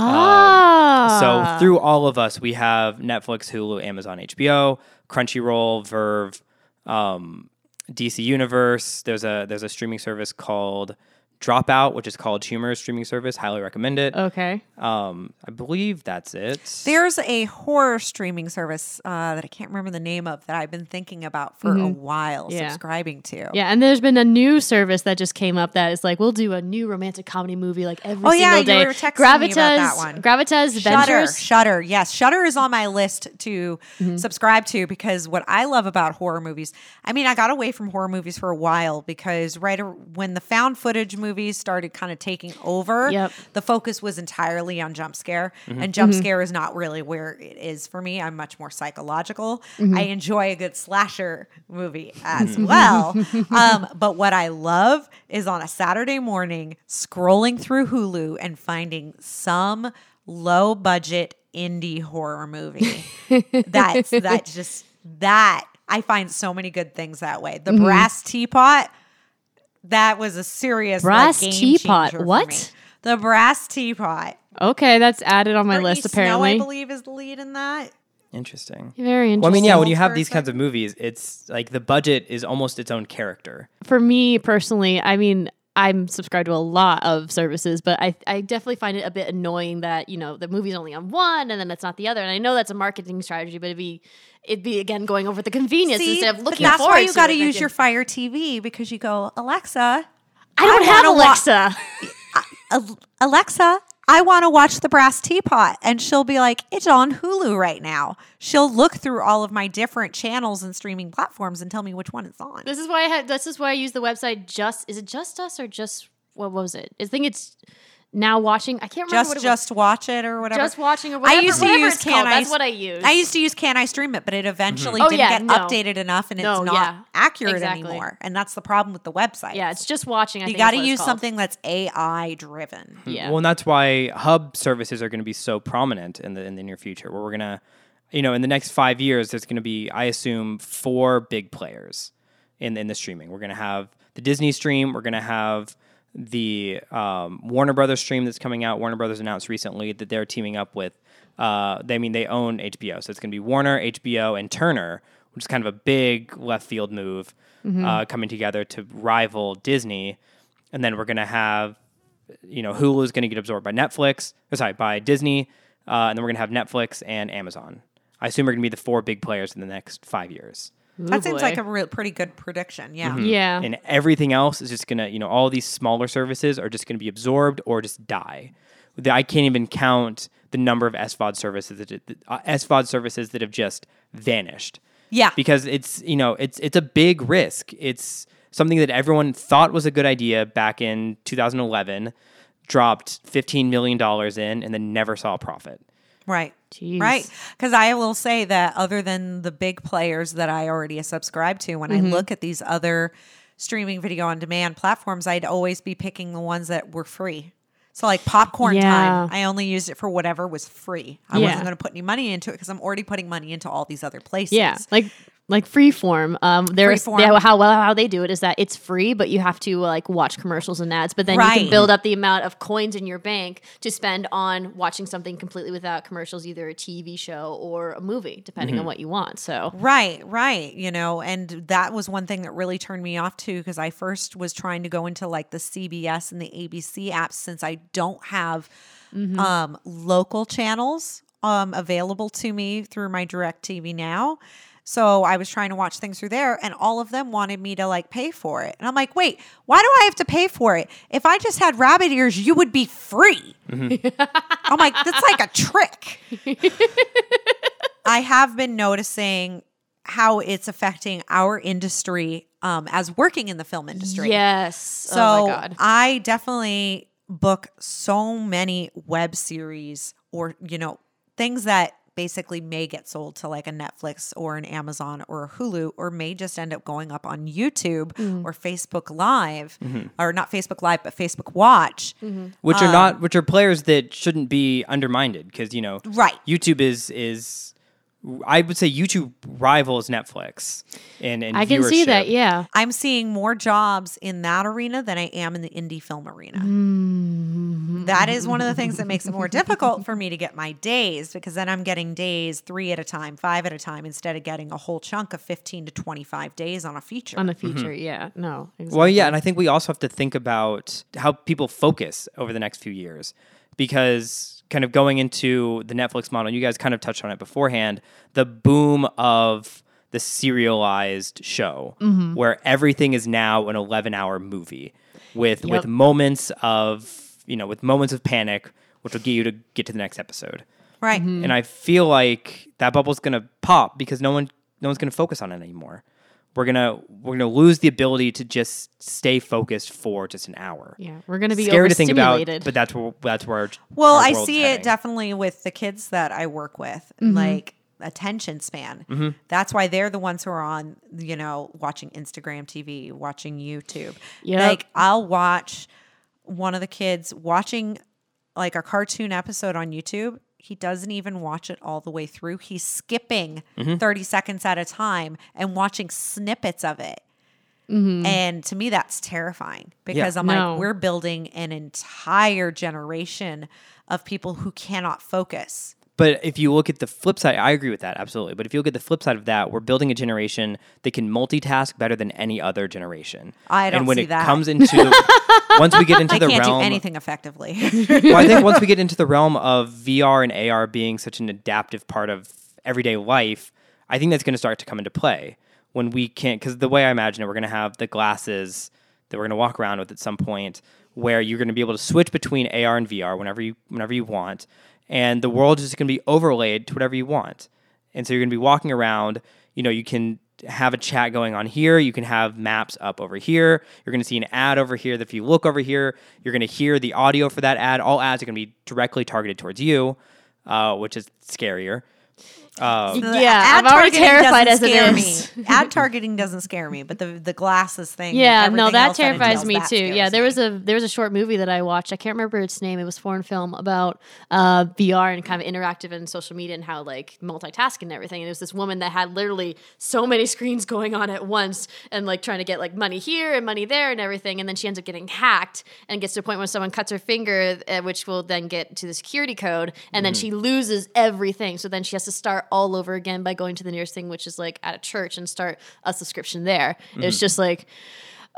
Ah, So through all of us, we have Netflix, Hulu, Amazon, HBO, Crunchyroll, VRV, um, DC Universe. There's a there's a streaming service called Dropout, which is CollegeHumor streaming service. Highly recommend it. okay, Um, I believe that's it. There's a horror streaming service uh, that I can't remember the name of that I've been thinking about for a while Mm-hmm. Yeah. subscribing to. yeah, and there's been a new service that just came up that is like we'll do a new romantic comedy movie like every Oh, single yeah, you day. were texting Gravitas, me about that one. Gravitas Shudder, Ventures. Shudder, yes, Shudder is on my list to Mm-hmm. subscribe to because what I love about horror movies. I mean, I got away from horror movies for a while because right when the found footage movies started kind of taking over, Yep. the focus was entirely on jump scare, Mm-hmm. and jump scare is not really where it is for me. I'm much more psychological. Mm-hmm. I enjoy a good slasher movie as well. um, but what I love is on a Saturday morning scrolling through Hulu and finding some low budget indie horror movie. That's that just that I find so many good things that way. Mm-hmm. The brass teapot, that was a serious like, Brass game teapot, changer for what? me. The brass teapot. Okay, that's added on my Brittany list. Snow, Apparently, I believe, is the lead in that. Interesting. very interesting. Well, I mean, yeah, when you have these kinds of movies, it's like the budget is almost its own character. for me personally, I mean, I'm subscribed to a lot of services, but I, I definitely find it a bit annoying that, you know, the movie's only on one and then it's not the other. And I know that's a marketing strategy, but it'd be it'd be again going over the convenience See, instead of but looking that's why you got to use your Fire TV because you go, Alexa, I don't I have wanna wa- Alexa. I want to watch the brass teapot. And she'll be like, it's on Hulu right now. She'll look through all of my different channels and streaming platforms and tell me which one it's on. this is why I had this is why I use the website just is it just us or just what was it? I think it's now watching. I can't remember just what it just watch it or whatever. Just watching or whatever. I used to whatever use it's Can called. I That's what I use. I used to use Can I Stream It, but it eventually mm-hmm. Oh, didn't yeah, get no. updated enough, and it's not yeah. accurate Exactly. anymore. And that's the problem with the website. Yeah, it's just watching. I you got to use called. something that's AI driven. Hmm. Yeah. Well, and that's why hub services are going to be so prominent in the in the near future. Where we're gonna, you know, in the next five years, there's going to be, I assume, four big players in in the streaming. We're going to have the Disney stream. We're going to have the um, Warner Brothers stream that's coming out. Warner Brothers announced recently that they're teaming up with. Uh, they I mean they own HBO, so it's going to be Warner, HBO, and Turner, which is kind of a big left field move uh, coming together to rival Disney. And then we're going to have you know, Hulu is going to get absorbed by Netflix, or sorry, by Disney, uh, and then we're going to have Netflix and Amazon. I assume we're going to be the four big players in the next five years. That seems like a real, pretty good prediction. Yeah. Yeah. And everything else is just going to, you know, all these smaller services are just going to be absorbed or just die. I can't even count the number of SVOD services that uh, SVOD services that have just vanished. Yeah. because it's you know it's it's a big risk. It's something that everyone thought was a good idea back in 2011, dropped 15 million dollars in, and then never saw a profit. Right. Jeez. Right. Because I will say that other than the big players that I already subscribe to, when Mm-hmm. I look at these other streaming video on demand platforms, I'd always be picking the ones that were free. So like popcorn Yeah. time, I only used it for whatever was free. I Yeah. wasn't going to put any money into it because I'm already putting money into all these other places. Yeah, like like freeform. Um, there's Freeform. yeah, how well how they do it is that it's free, but you have to like watch commercials and ads. But then you can build up the amount of coins in your bank to spend on watching something completely without commercials, either a TV show or a movie, depending on what you want. So Right, right. You know, and that was one thing that really turned me off too, because I first was trying to go into like the CBS and the ABC apps since I don't have um, local channels um, available to me through my DirecTV Now. So I was trying to watch things through there, and all of them wanted me to like pay for it. And I'm like, wait, why do I have to pay for it? If I just had rabbit ears, you would be free. I'm like, that's like a trick. I have been noticing how it's affecting our industry um, as working in the film industry. yes, So oh my god, I definitely book so many web series or, you know, things that basically may get sold to like a Netflix or an Amazon or a Hulu or may just end up going up on YouTube Mm-hmm. or Facebook Live or not Facebook Live, but Facebook Watch. which Um, are not which are players that shouldn't be undermined because you know Right. YouTube is is I would say YouTube rivals Netflix in, in I can see that. Yeah, I'm seeing more jobs in that arena than I am in the indie film arena. Mm-hmm. That is one of the things that makes it more difficult for me to get my days because then I'm getting days three at a time, five at a time, instead of getting a whole chunk of 15 to 25 days on a feature. on a feature. Yeah, no. Exactly. Well, yeah, and I think we also have to think about how people focus over the next few years because kind of going into the Netflix model, you guys kind of touched on it beforehand, the boom of the serialized show Mm-hmm. where everything is now an 11-hour movie with Yep. with moments of, you know, with moments of panic which will get you to get to the next episode. right. Mm-hmm. And I feel like that bubble's going to pop because no one no one's going to focus on it anymore. We're going to we're going to lose the ability to just stay focused for just an hour. yeah, we're gonna be Scary to think about, overstimulated. but that's where that's where our, Well, our I see heading. it definitely with the kids that I work with, Mm-hmm. like attention span. Mm-hmm. That's why they're the ones who are on, you know, watching Instagram TV, watching YouTube. Yep. Like I'll watch one of the kids watching like a cartoon episode on YouTube. He doesn't even watch it all the way through. He's skipping Mm-hmm. 30 seconds at a time and watching snippets of it. Mm-hmm. And to me, that's terrifying because I'm No. like, we're building an entire generation of people who cannot focus. But if you look at the flip side, I agree with that absolutely. But if you look at the flip side of that, we're building a generation that can multitask better than any other generation. I don't and when see it that. comes into once we get into I the can't realm do anything effectively. well, I think once we get into the realm of VR and AR being such an adaptive part of everyday life, I think that's going to start to come into play when we can't. Because the way I imagine it, we're going to have the glasses that we're going to walk around with at some point, where you're going to be able to switch between AR and VR whenever you whenever you want, and the world is just going to be overlaid to whatever you want. And so you're going to be walking around. You know, you can have a chat going on here. You can have maps up over here. You're going to see an ad over here. That if you look over here, you're going to hear the audio for that ad. All ads are going to be directly targeted towards you, uh, which is scarier. Uh, The Yeah, ad I'm already targeting terrified doesn't as it scare. Me. ad targeting doesn't scare me, but the the glasses thing. Yeah, no, that else it terrifies entails, me that too. Yeah, there me. was a there was a short movie that I watched. I can't remember its name. It was foreign film about uh, VR and kind of interactive and social media and how like multitasking and everything. And it was this woman that had literally so many screens going on at once and like trying to get like money here and money there and everything. And then she ends up getting hacked and gets to a point where someone cuts her finger, uh, which will then get to the security code, and then she loses everything. So then she has to start all over again by going to the nearest thing, which is like at a church, and start a subscription there. It's mm-hmm. just like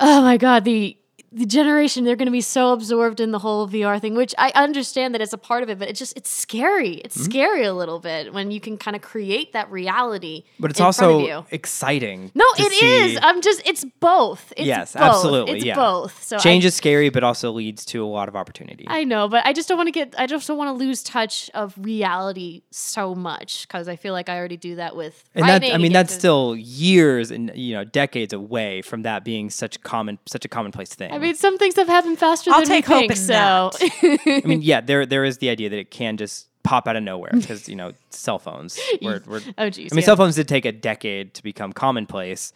oh my god the the generation they're going to be so absorbed in the whole VR thing, which I understand that it's a part of it, but it's just it's scary. It's Mm-hmm. scary a little bit when you can kind of create that reality. but it's in front of also exciting. no, to it is. see- I'm just it's both. It's yes, both. absolutely. It's yeah. both. So change I, is scary, but also leads to a lot of opportunity. I know, but I just don't want to get. I just don't want to lose touch of reality so much because I feel like I already do that with. and that, I mean, that's with- still years and you know decades away from that being such common such a commonplace thing. I mean, some things have happened faster I'll than take we hope think. in So I mean, yeah, there there is the idea that it can just pop out of nowhere because you know cell phones. We're, we're, oh geez. I mean, yeah. cell phones did take a decade to become commonplace,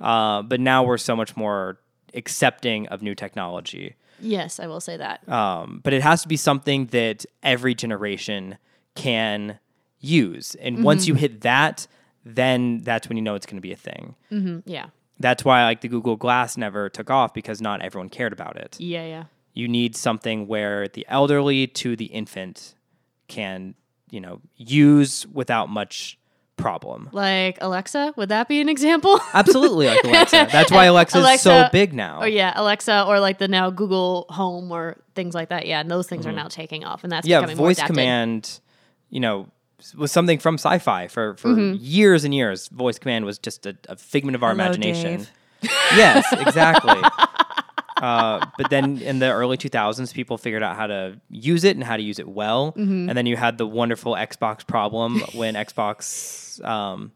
uh, but now we're so much more accepting of new technology. Yes, I will say that. Um, but it has to be something that every generation can use, and once Mm-hmm. you hit that, then that's when you know it's going to be a thing. yeah. That's why like the Google Glass never took off because not everyone cared about it. Yeah, yeah. You need something where the elderly to the infant can, you know, use without much problem. Like Alexa, would that be an example? Absolutely like Alexa. That's why Alexa is so big now. Oh yeah, Alexa or like the now Google Home or things like that. Yeah, and those things are now taking off, and that's Mm-hmm. yeah, becoming voice command, you know, was something from sci-fi for for Mm-hmm. years and years. Voice command was just a, a figment of our Hello, imagination. Yes, exactly. uh, but then in the early 2000s, people figured out how to use it and how to use it well. Mm-hmm. And then you had the wonderful Xbox problem when Xbox, um,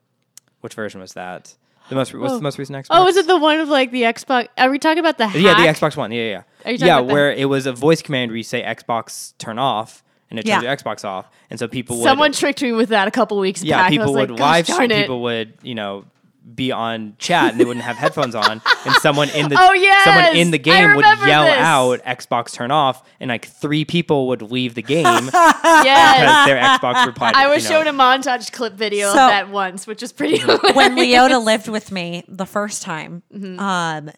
which version was that? The most what's the most recent Xbox? Oh, is it the one of like the Xbox? Are we talking about the hack? Yeah, the Xbox One. Yeah, yeah. Are you talking yeah, about the- where it was a voice command where you say Xbox turn off and it turns Yeah. your Xbox off, and so people would Someone tricked me with that a couple weeks yeah back. I people was would like, live Gosh, darn it. people would you know be on chat and they wouldn't have headphones on and someone in the Oh, yes! someone in the game would yell this. out Xbox turn off and like three people would leave the game because their Xbox replied. I was you know, shown a montage clip video of that once, which is pretty. when Leota lived with me the first time, Mm-hmm. um,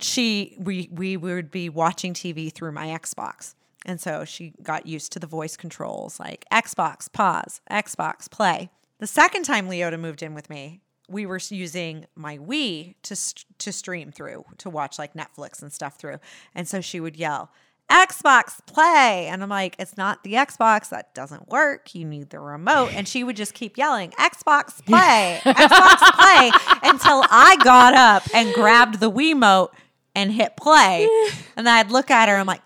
she we we would be watching TV through my Xbox. And so she got used to the voice controls like Xbox pause, Xbox play. The second time Leota moved in with me, we were using my Wii to st- to stream through, to watch like Netflix and stuff through. And so she would yell, Xbox play. And I'm like, it's not the Xbox. That doesn't work. You need the remote. And she would just keep yelling, Xbox play, Xbox play, until I got up and grabbed the Wiimote and hit play. And I'd look at her. And I'm like,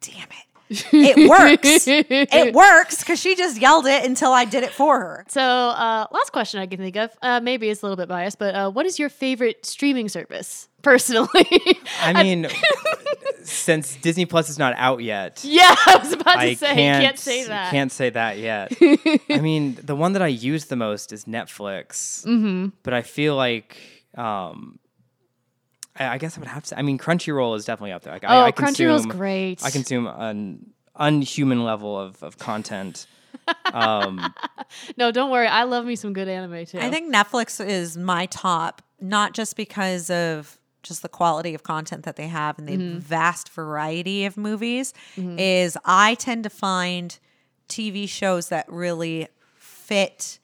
damn it. It works. it works because she just yelled it until I did it for her. so, uh, last question I can think of. Uh, maybe it's a little bit biased, but uh, what is your favorite streaming service, personally? I mean, since Disney Plus is not out yet, yeah, I was about to I say. can't, can't say that. Can't say that yet. I mean, the one that I use the most is Netflix. Mm-hmm. But I feel like, um, I, I guess I would have to. I mean, Crunchyroll is definitely up there. Like, oh, I, I Crunchyroll's consume, great. I consume an unhuman level of, of content. Um, no, don't worry. I love me some good anime too. I think Netflix is my top, not just because of just the quality of content that they have and the vast variety of movies, is I tend to find TV shows that really fit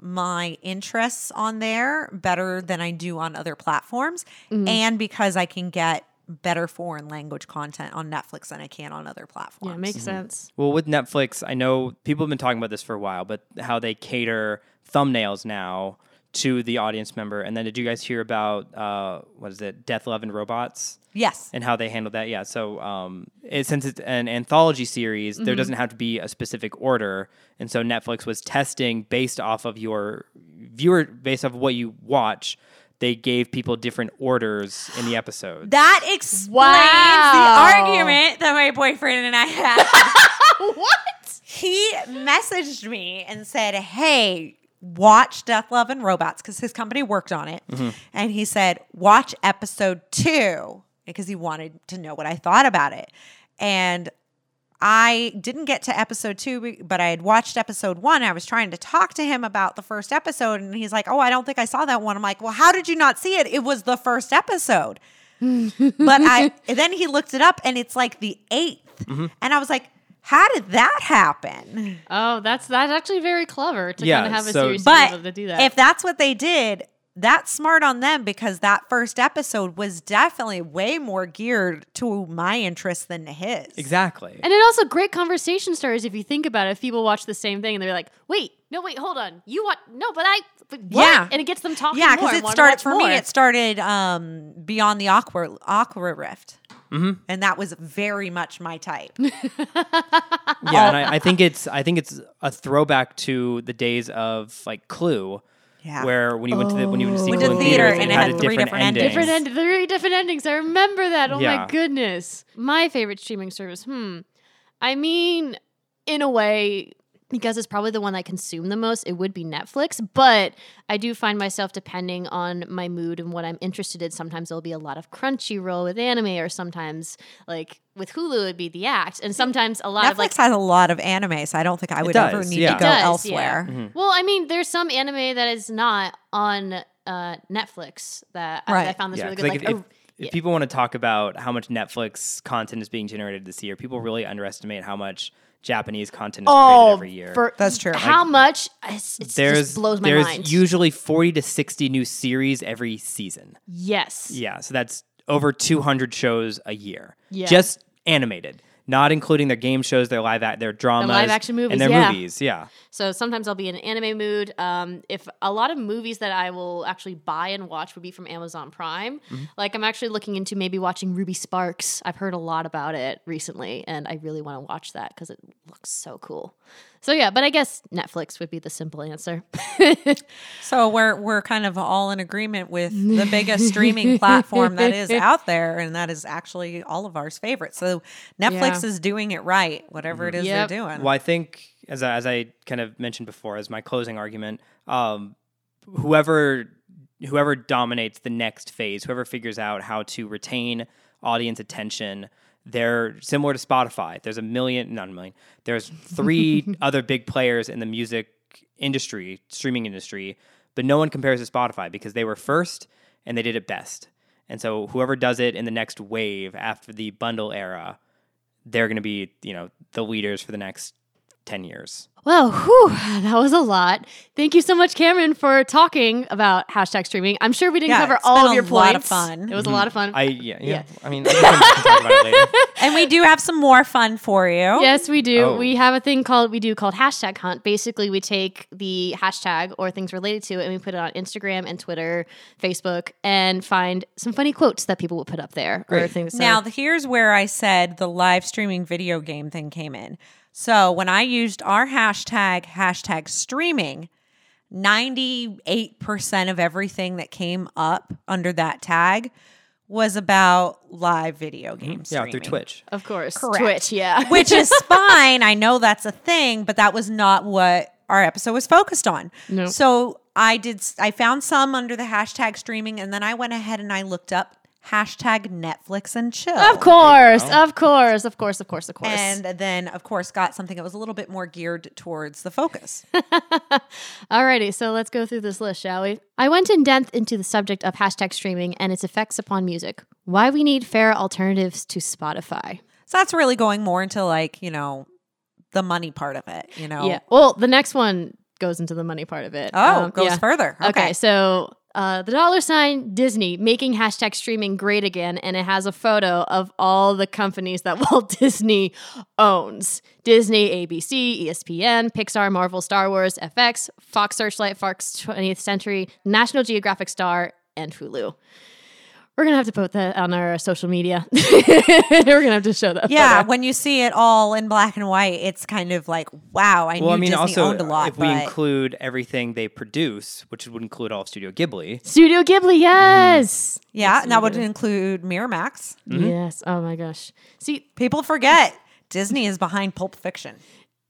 my interests on there better than I do on other platforms. Mm-hmm. And because I can get better foreign language content on Netflix than I can on other platforms. yeah, makes mm-hmm. sense. well, with Netflix, I know people have been talking about this for a while, but how they cater thumbnails now to the audience member. And then did you guys hear about uh, what is it, Death, Love, and Robots? Yes. and how they handled that. Yeah. So um, it, since it's an anthology series, there doesn't have to be a specific order, and so Netflix was testing based off of your viewer, based off of what you watch. They gave people different orders in the episode. That explains Wow. the argument that my boyfriend and I had. what? He messaged me and said, Hey, watch Death, Love, and Robots because his company worked on it. Mm-hmm. And he said, Watch episode two because he wanted to know what I thought about it. And I didn't get to episode two, but I had watched episode one. I was trying to talk to him about the first episode, and he's like, Oh, I don't think I saw that one. I'm like, Well, how did you not see it? It was the first episode. but I then he looked it up, and it's like the 8th mm-hmm. And I was like, How did that happen? Oh, that's that's actually very clever to Yeah, kind of have a so- series to be But able to do that. if that's what they did, that's smart on them because that first episode was definitely way more geared to my interest than to his. Exactly. and it also great conversation starters if you think about it. If people watch the same thing and they're like, "Wait, no, wait, hold on, you want no, but I, but what?" Yeah. and it gets them talking. Yeah, because it started watch for more. me. It started um, beyond the aqua Aquila Rift, Mm-hmm. and that was very much my type. yeah, and I, I think it's I think it's a throwback to the days of like Clue, Yeah. where when you went to the when you went to see Went to Clue in theater theaters and it it had, had a three different, different ending. endings. different end, three different endings. I remember that. Oh Yeah. my goodness. My favorite streaming service. Hmm. I mean, in a way, because it's probably the one I consume the most, it would be Netflix. But I do find myself depending on my mood and what I'm interested in. Sometimes there'll be a lot of Crunchyroll with anime, or sometimes like with Hulu, it'd be the act, and sometimes a lot Netflix of like has a lot of anime, so I don't think I would ever need yeah. to go does, elsewhere. yeah. Well, I mean, there's some anime that is not on uh, Netflix that I, Right. I found this Yeah, really 'cause, good. like, Like, if, oh, if yeah. people want to talk about how much Netflix content is being generated this year, people really underestimate how much Japanese content is created oh, every year. Oh, For That's true. How much? It's, it's there's just blows my there's mind. usually 40 to 60 new series every season. yes. Yeah, so that's over 200 shows a year. Yeah. Just animated, not including their game shows, their live act, their dramas, the live-action movies, and their yeah. movies. Yeah, So sometimes I'll be in an anime mood. Um, if a lot of movies that I will actually buy and watch would be from Amazon Prime, Mm-hmm. like I'm actually looking into maybe watching Ruby Sparks. I've heard a lot about it recently, and I really want to watch that because it looks so cool. So yeah, but I guess Netflix would be the simple answer. So we're we're kind of all in agreement with the biggest streaming platform that is out there, and that is actually all of ours favorite. So Netflix Yeah. is doing it right, whatever it is Yep. they're doing. Well, I think as I, as I kind of mentioned before, as my closing argument, um, whoever whoever dominates the next phase, whoever figures out how to retain audience attention, they're similar to Spotify. There's a million, not a million. There's three other big players in the music industry, streaming industry, but no one compares to Spotify because they were first and they did it best. And so whoever does it in the next wave after the bundle era, they're going to be, you know, the leaders for the next 10 years. Well, whew, that was a lot. Thank you so much, Cameron, for talking about hashtag streaming. I'm sure we didn't Yeah, cover it's all been of a your lot points. of fun. It was a lot of fun. I, yeah, yeah. Yeah. I mean, I can talk about it later. and we do have some more fun for you. Yes, we do. Oh. We have a thing called we do called hashtag hunt. Basically, we take the hashtag or things related to it and we put it on Instagram and Twitter, Facebook, and find some funny quotes that people will put up there or Great. things. so- Now, the- here's where I said the live streaming video game thing came in. So when I used our hashtag, hashtag streaming, 98% of everything that came up under that tag was about live video mm-hmm. games. Yeah, through Twitch. of course, Correct. Twitch. Yeah, Which is fine. I know that's a thing, but that was not what our episode was focused on. No. So I did, I found some under the hashtag streaming, and then I went ahead and I looked up hashtag Netflix and chill. of course, of course, of course, of course, of course. and then of course got something that was a little bit more geared towards the focus Alrighty, so let's go through this list, shall we? I went in depth into the subject of hashtag streaming and its effects upon music. Why we need fair alternatives to Spotify. so that's really going more into like you know the money part of it you know Yeah. Well, the next one goes into the money part of it. oh Um, goes yeah. further Okay. okay, so uh, the dollar sign Disney making hashtag streaming great again, and it has a photo of all the companies that Walt Disney owns Disney, ABC, ESPN, Pixar, Marvel, Star Wars, FX, Fox Searchlight, Fox 20th Century, National Geographic Star, and Hulu. We're gonna have to put that on our social media. We're gonna have to show that. Yeah, photo. when you see it all in black and white, it's kind of like, wow, I Well, knew I mean, Disney also owned a lot. if we include everything they produce, which would include all of Studio Ghibli, Studio Ghibli, mm-hmm. yes, yeah, and that would include Miramax. Mm-hmm. yes. Oh my gosh. See, People forget Disney is behind Pulp Fiction.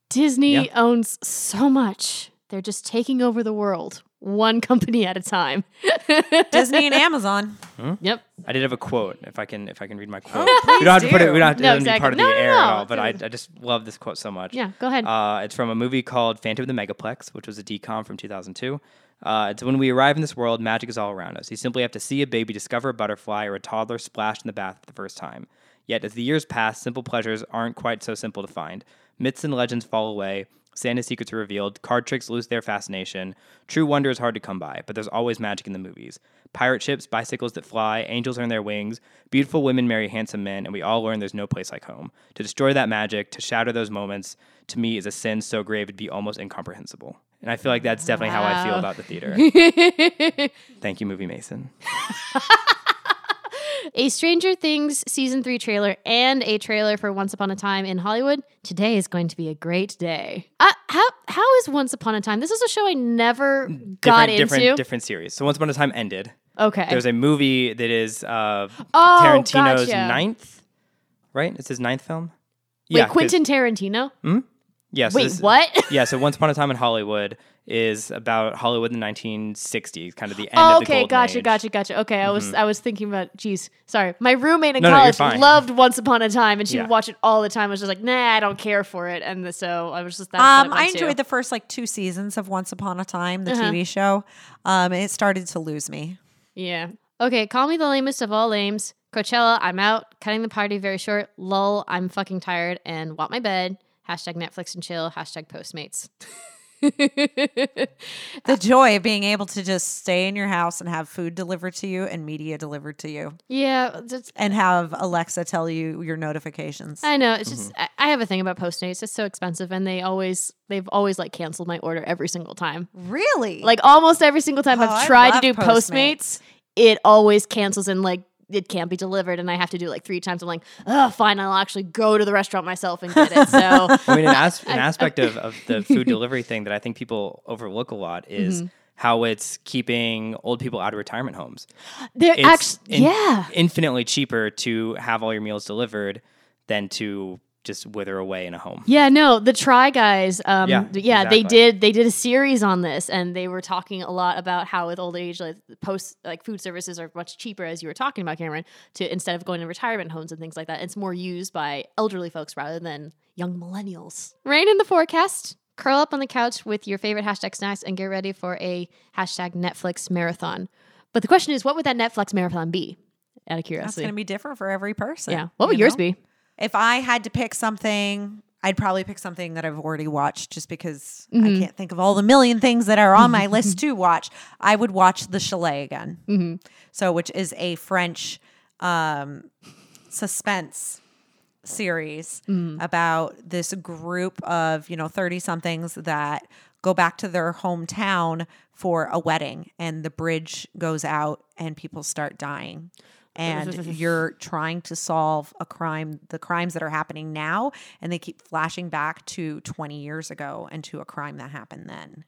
Disney Yeah. owns so much. They're just taking over the world, one company at a time. Disney and Amazon. Yep. I did have a quote. If I can, if I can read my quote, please we don't have to put it. We don't have to No, it doesn't be part of No, the no, air no. at all. But I, I just love this quote so much. Yeah, go ahead. Uh, it's from a movie called Phantom of the Megaplex, which was a DCOM from 2002. Uh, it's when we arrive in this world, magic is all around us. You simply have to see a baby discover a butterfly or a toddler splash in the bath for the first time. Yet, as the years pass, simple pleasures aren't quite so simple to find. Myths and legends fall away. Santa's secrets are revealed. Card tricks lose their fascination. True wonder is hard to come by, but there's always magic in the movies. Pirate ships, bicycles that fly, angels earn their wings, beautiful women marry handsome men, and we all learn there's no place like home. To destroy that magic, to shatter those moments, to me is a sin so grave it'd be almost incomprehensible. And I feel like that's definitely how I feel about the theater. Thank you, Movie Mason. a Stranger Things season three trailer and a trailer for Once Upon a Time in Hollywood. Today is going to be a great day. Uh, how how is Once Upon a Time? This is a show I never got different, into. different, different series. So Once Upon a Time ended. okay. There's a movie that is uh, Oh, Tarantino's gotcha. ninth, right? It's his ninth film. Wait, 'cause- Quentin Tarantino? Yeah. so Wait, this- what? yeah. So Once Upon a Time in Hollywood is about Hollywood in the 1960s, kind of the end Oh, of the okay, gotcha, age. Mm-hmm. gotcha, gotcha. Okay, I was I was thinking about. Geez, sorry. My roommate in No, no, college fine. loved Once Upon a Time, and she Yeah. would watch it all the time. I was just like, nah, I don't care for it, and the- so I was just that. Um, I went to. enjoyed the first like two seasons of Once Upon a Time, the Uh-huh. TV show. Um, it started to lose me. Yeah. Okay, call me the lamest of all lames. Coachella, I'm out. Cutting the party very short. Lull, I'm fucking tired and want my bed. Hashtag Netflix and chill. Hashtag Postmates. The joy of being able to just stay in your house and have food delivered to you and media delivered to you, yeah, that's, and have Alexa tell you your notifications. I know. It's Mm-hmm. just I, I have a thing about Postmates. It's so expensive, and they always they've always like canceled my order every single time. really? Like almost every single time Oh, I've tried to do Postmates. Postmates, it always cancels and like it can't be delivered, and I have to do it like three times. I'm like, oh, fine, I'll actually go to the restaurant myself and get it. So I mean, an, as- an aspect of, of the food delivery thing that I think people overlook a lot is Mm-hmm. how it's keeping old people out of retirement homes. they're It's actually in- yeah. infinitely cheaper to have all your meals delivered than to just wither away in a home. Yeah, no, the Try Guys. Um, Yeah, yeah, they did. They did a series on this, and they were talking a lot about how with old age, like post, like food services are much cheaper, as you were talking about, Cameron. To instead of going to retirement homes and things like that, it's more used by elderly folks rather than young millennials. Rain in the forecast. Curl up on the couch with your favorite hashtag snacks and get ready for a hashtag Netflix marathon. But the question is, what would that Netflix marathon be? Out of curiosity, That's curiosity. going to be different for every person. yeah. What would yours know? be? If I had to pick something, I'd probably pick something that I've already watched just because Mm-hmm. I can't think of all the million things that are on my list to watch. I would watch The Chalet again. Mm-hmm. So, which is a French um, suspense series Mm. about this group of, you know, 30 somethings that go back to their hometown for a wedding and the bridge goes out and people start dying. And you're trying to solve a crime, the crimes that are happening now, and they keep flashing back to 20 years ago and to a crime that happened then.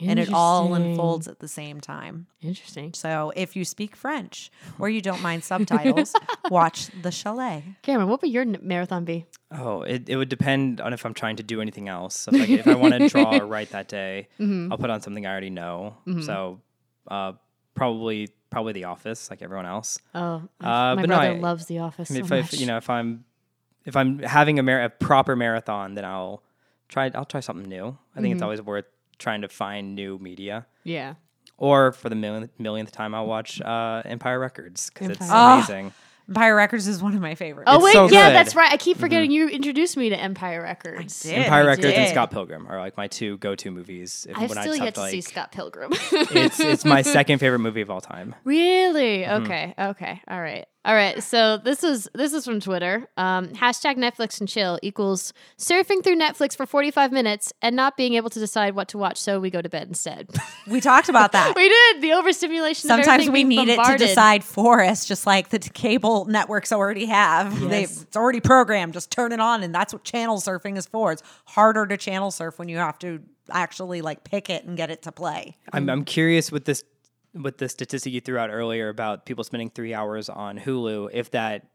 And it all unfolds at the same time. Interesting. So if you speak French or you don't mind subtitles, watch The Chalet. Cameron, what would your n- marathon be? Oh, it, it would depend on if I'm trying to do anything else. So if, I, if I want to draw or write that day, Mm-hmm. I'll put on something I already know. So uh, probably probably The Office, like everyone else. Oh, my, Uh, my but no, brother I- loves The Office so if, much. if you know if I'm if I'm having a, mar- a proper marathon, then I'll try I'll try something new. I think it's Mm-hmm. always worth trying to find new media. yeah. Or for the millionth, millionth time, I'll watch uh, Empire Records because it's. Ah. amazing. Empire Records is one of my favorites. Oh It's wait, so yeah, good. that's right. I keep forgetting you introduced me to Empire Records. did. Empire we Records and did. Scott Pilgrim are like my two go-to movies. If, I've when I still just have yet to to, see like- Scott Pilgrim. It's it's my second favorite movie of all time. Really? Mm-hmm. Okay. Okay. All right. All right. So this is this is from Twitter. Um, hashtag Netflix and chill equals surfing through Netflix for 45 minutes and not being able to decide what to watch, so we go to bed instead. We talked about that. we did the overstimulation. Sometimes everything we being need it to decide for us, just like the cable networks already have. They, Yes. it's already programmed. Just turn it on, and that's what channel surfing is for. It's harder to channel surf when you have to actually like pick it and get it to play. I'm I'm curious with this with the statistic you threw out earlier about people spending three hours on Hulu, if that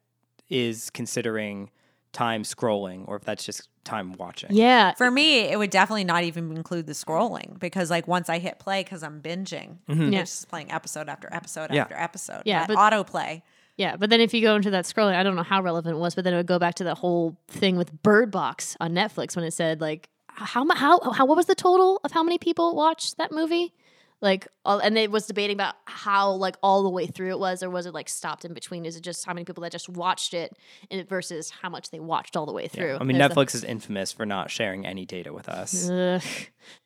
is considering time scrolling or if that's just time watching. Yeah. For me, it would definitely not even include the scrolling because, like, once I hit play, because I'm binging, mm-hmm. Yeah. it's just playing episode after episode Yeah. after episode. Yeah, but- autoplay. Yeah, but then if you go into that scrolling, I don't know how relevant it was, but then it would go back to the whole thing with Bird Box on Netflix when it said like how mu- how how what was the total of how many people watched that movie? Like, all, and it was debating about how like all the way through it was, or was it like stopped in between? Is it just how many people that just watched it, versus how much they watched all the way through? I mean, There's the- Netflix is infamous for not sharing any data with us. Uh,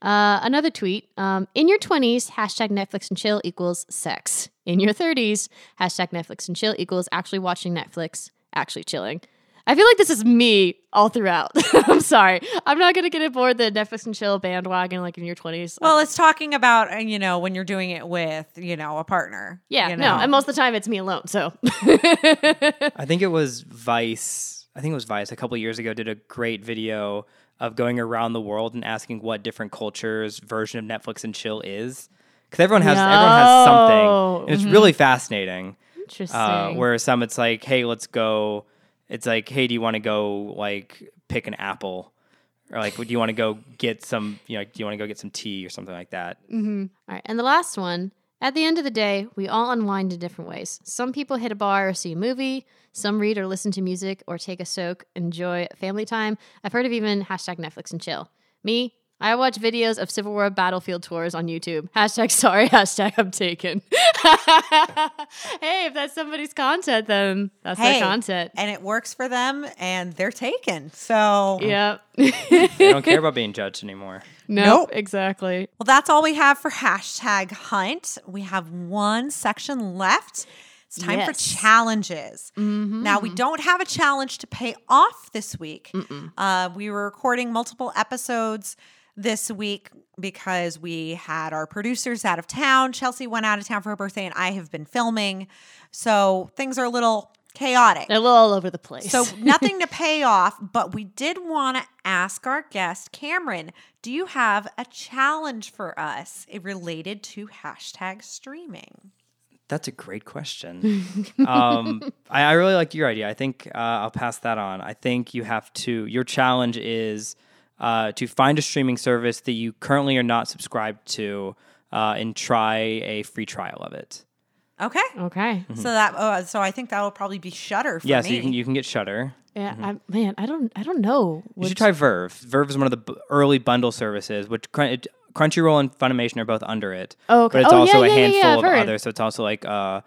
another tweet. Um, in your 20s, hashtag Netflix and chill equals sex. In your 30s, hashtag Netflix and chill equals actually watching Netflix, actually chilling. I feel like this is me all throughout. I'm sorry. I'm not going to get aboard the Netflix and chill bandwagon like in your 20s. Well, it's talking about, uh, you know, when you're doing it with, you know, a partner. yeah, you no. And most of the time it's me alone. So, I think it was Vice. I think it was Vice a couple years ago did a great video of going around the world and asking what different cultures' version of Netflix and chill is. Because everyone has everyone has something, and it's really fascinating. interesting. Uh, where some it's like, hey, let's go. It's like, hey, do you want to go like pick an apple, or like, do you want to go get some, you know, do you want to go get some tea or something like that? Mm-hmm. All right. And the last one at the end of the day, we all unwind in different ways. Some people hit a bar or see a movie. Some read or listen to music or take a soak, enjoy family time. I've heard of even hashtag Netflix and chill. Me, I watch videos of Civil War battlefield tours on YouTube. Hashtag sorry, hashtag I'm taken. hey, if that's somebody's content, then that's Hey, their content. and it works for them and they're taken. So, Yep. They don't care about being judged anymore. nope, Nope. exactly. well, that's all we have for hashtag hunt. We have one section left. It's time for Yes. challenges. Now, we don't have a challenge to pay off this week. Uh, we were recording multiple episodes this week because we had our producers out of town. Chelsea went out of town for her birthday, and I have been filming. So things are a little chaotic. They're a little all over the place. So nothing to pay off, but we did want to ask our guest, Cameron, do you have a challenge for us related to hashtag streaming? That's a great question. um, I, I really like your idea. I think uh, I'll pass that on. I think you have to. Your challenge is uh, to find a streaming service that you currently are not subscribed to, uh, and try a free trial of it. Okay. okay. So that uh, so I think that will probably be Shudder for Yeah, me. so you can you can get Shudder. Yeah, I, man, I don't, I don't know. You should try VRV. VRV is one of the b- early bundle services, which Crun- it- Crunchyroll and Funimation are both under it. Oh, okay. But it's Oh, also yeah, a yeah, yeah, handful I've of heard. others. So it's also like uh,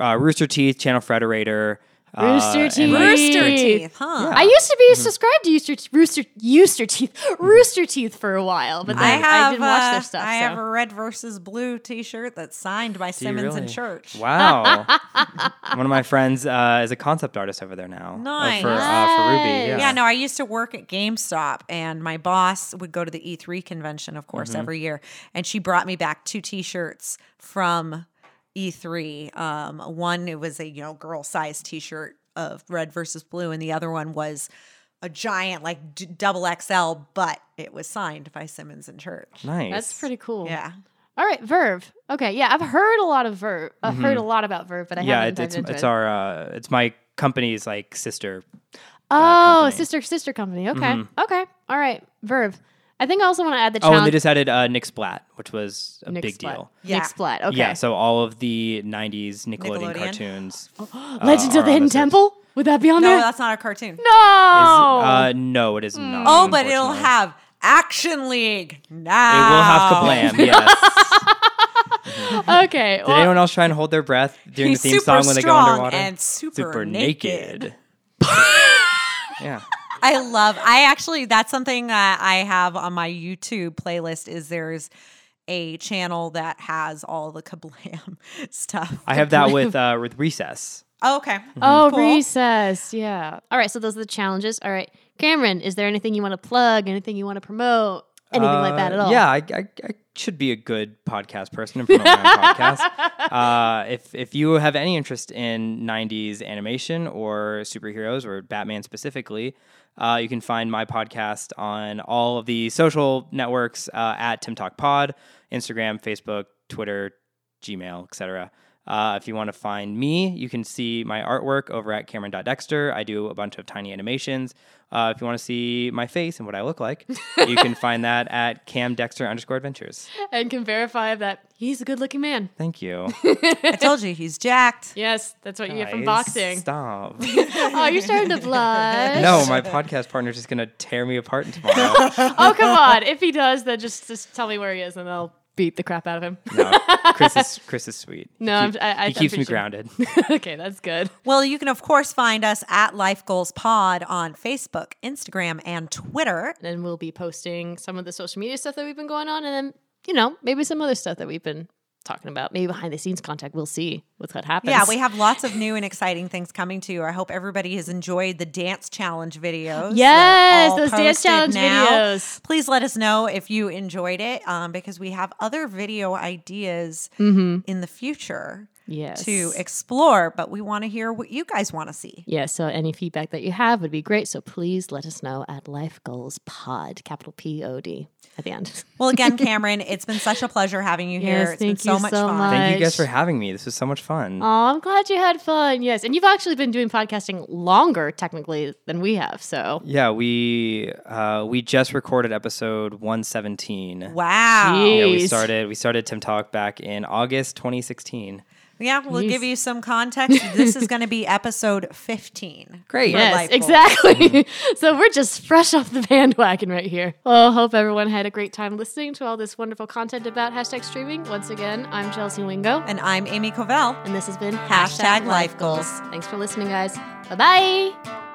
uh, Rooster Teeth, Channel Frederator. Uh, Rooster and, Teeth. Rooster Teeth. Teeth, huh? I used to be Mm-hmm. subscribed to Rooster Rooster Rooster Teeth Rooster Teeth for a while, but then I I, didn't watch uh, their stuff. I so. have a red versus blue T-shirt that's signed by Do you Simmons and? Church. Wow. One of my friends uh, is a concept artist over there now. uh, Nice. for, uh, for RWBY. Yeah. Yeah, no, I used to work at GameStop, and my boss would go to the E3 convention, of course, every year, and she brought me back two T-shirts from E3. Um, one it was a you know girl size T-shirt of red versus blue, and the other one was a giant like d- double XL, but it was signed by Simmons and Church. Nice. That's pretty cool. Yeah, All right, VRV. Okay, yeah, I've heard a lot of VRV. I've heard a lot about VRV, but I Mm-hmm. Yeah, haven't it, dived it's into it's it. our uh, it's my company's like sister. oh, company. sister sister company. Okay, okay, all right, VRV. I think I also want to add the channel. Oh, and they just added uh, Nick Splat, which was a Nick big Splat. deal. Yeah. Nick Splat. Okay. Yeah, so all of the '90s Nickelodeon, Nickelodeon. cartoons. uh, Legends of the Hidden. Temple. Would that be on no, there? No, that's not a cartoon. no. Is, uh, no, it is not. Oh, but it'll have Action League Now It will have Kablam. Yes. okay. Did well, anyone else try and hold their breath during the theme song when they go strong underwater? and super naked. yeah. I love. I actually that's something that I have on my YouTube playlist. Is there's a channel that has all the kablam stuff. I have that with uh, with recess. Oh, okay. Oh, Cool. recess. Yeah. All right. So those are the challenges. All right. Cameron, is there anything you want to plug? Anything you want to promote? Anything like that at Uh, all? Yeah, I, I, I should be a good podcast person and promote my podcast. Uh, if if you have any interest in '90s animation or superheroes or Batman specifically, uh, you can find my podcast on all of the social networks uh, at TimmTalk Pod, Instagram, Facebook, Twitter, Gmail, etc. Uh, if you want to find me, you can see my artwork over at Cameron.dexter. I do a bunch of tiny animations. Uh, if you want to see my face and what I look like, you can find that at Cam Dexter underscore adventures. And can verify that he's a good looking man. Thank you. I told you he's jacked. Yes. That's what you get from Guys, boxing. Stop. oh, you're starting to blush. no, my podcast partner's just going to tear me apart tomorrow. Oh, come on. If he does, then just, just tell me where he is and I'll beat the crap out of him. no, Chris is, Chris is sweet. No, he, I'm- keep- I- I- he keeps pretty me sure. grounded. okay, that's good. Well, you can of course find us at Life Goals Pod on Facebook, Instagram, and Twitter. And we'll be posting some of the social media stuff that we've been going on and then, you know, maybe some other stuff that we've been talking about. Maybe behind the scenes contact. We'll see with what happens. Yeah, we have lots of new and exciting things coming to you. I hope everybody has enjoyed the dance challenge videos. Yes, those dance challenge now. videos. Please let us know if you enjoyed it um, because we have other video ideas Mm-hmm. in the future Yes. to explore, but we want to hear what you guys want to see. Yeah, so any feedback that you have would be great. So please let us know at Life Goals Pod, capital P O D at the end. Well, again, Cameron, it's been such a pleasure having you here. Yes, It's been thank so you much so fun. much. Thank you guys for having me. This was so much fun. Oh, I'm glad you had fun. Yes. And you've actually been doing podcasting longer, technically, than we have. So Yeah, we uh, we just recorded episode 117. Wow. Gee. Yeah, we started we started TimmTalk back in August 2016. Yeah, we'll Jeez. give you some context. this is going to be episode 15. Great. Yes, Life Goals. exactly. Mm. so we're just fresh off the bandwagon right here. Well, hope everyone had a great time listening to all this wonderful content about hashtag streaming. Once again, I'm Chelsea Wingo, And I'm Amy Covell. and this has been Hashtag Life Goals. Thanks for listening, guys. Bye bye.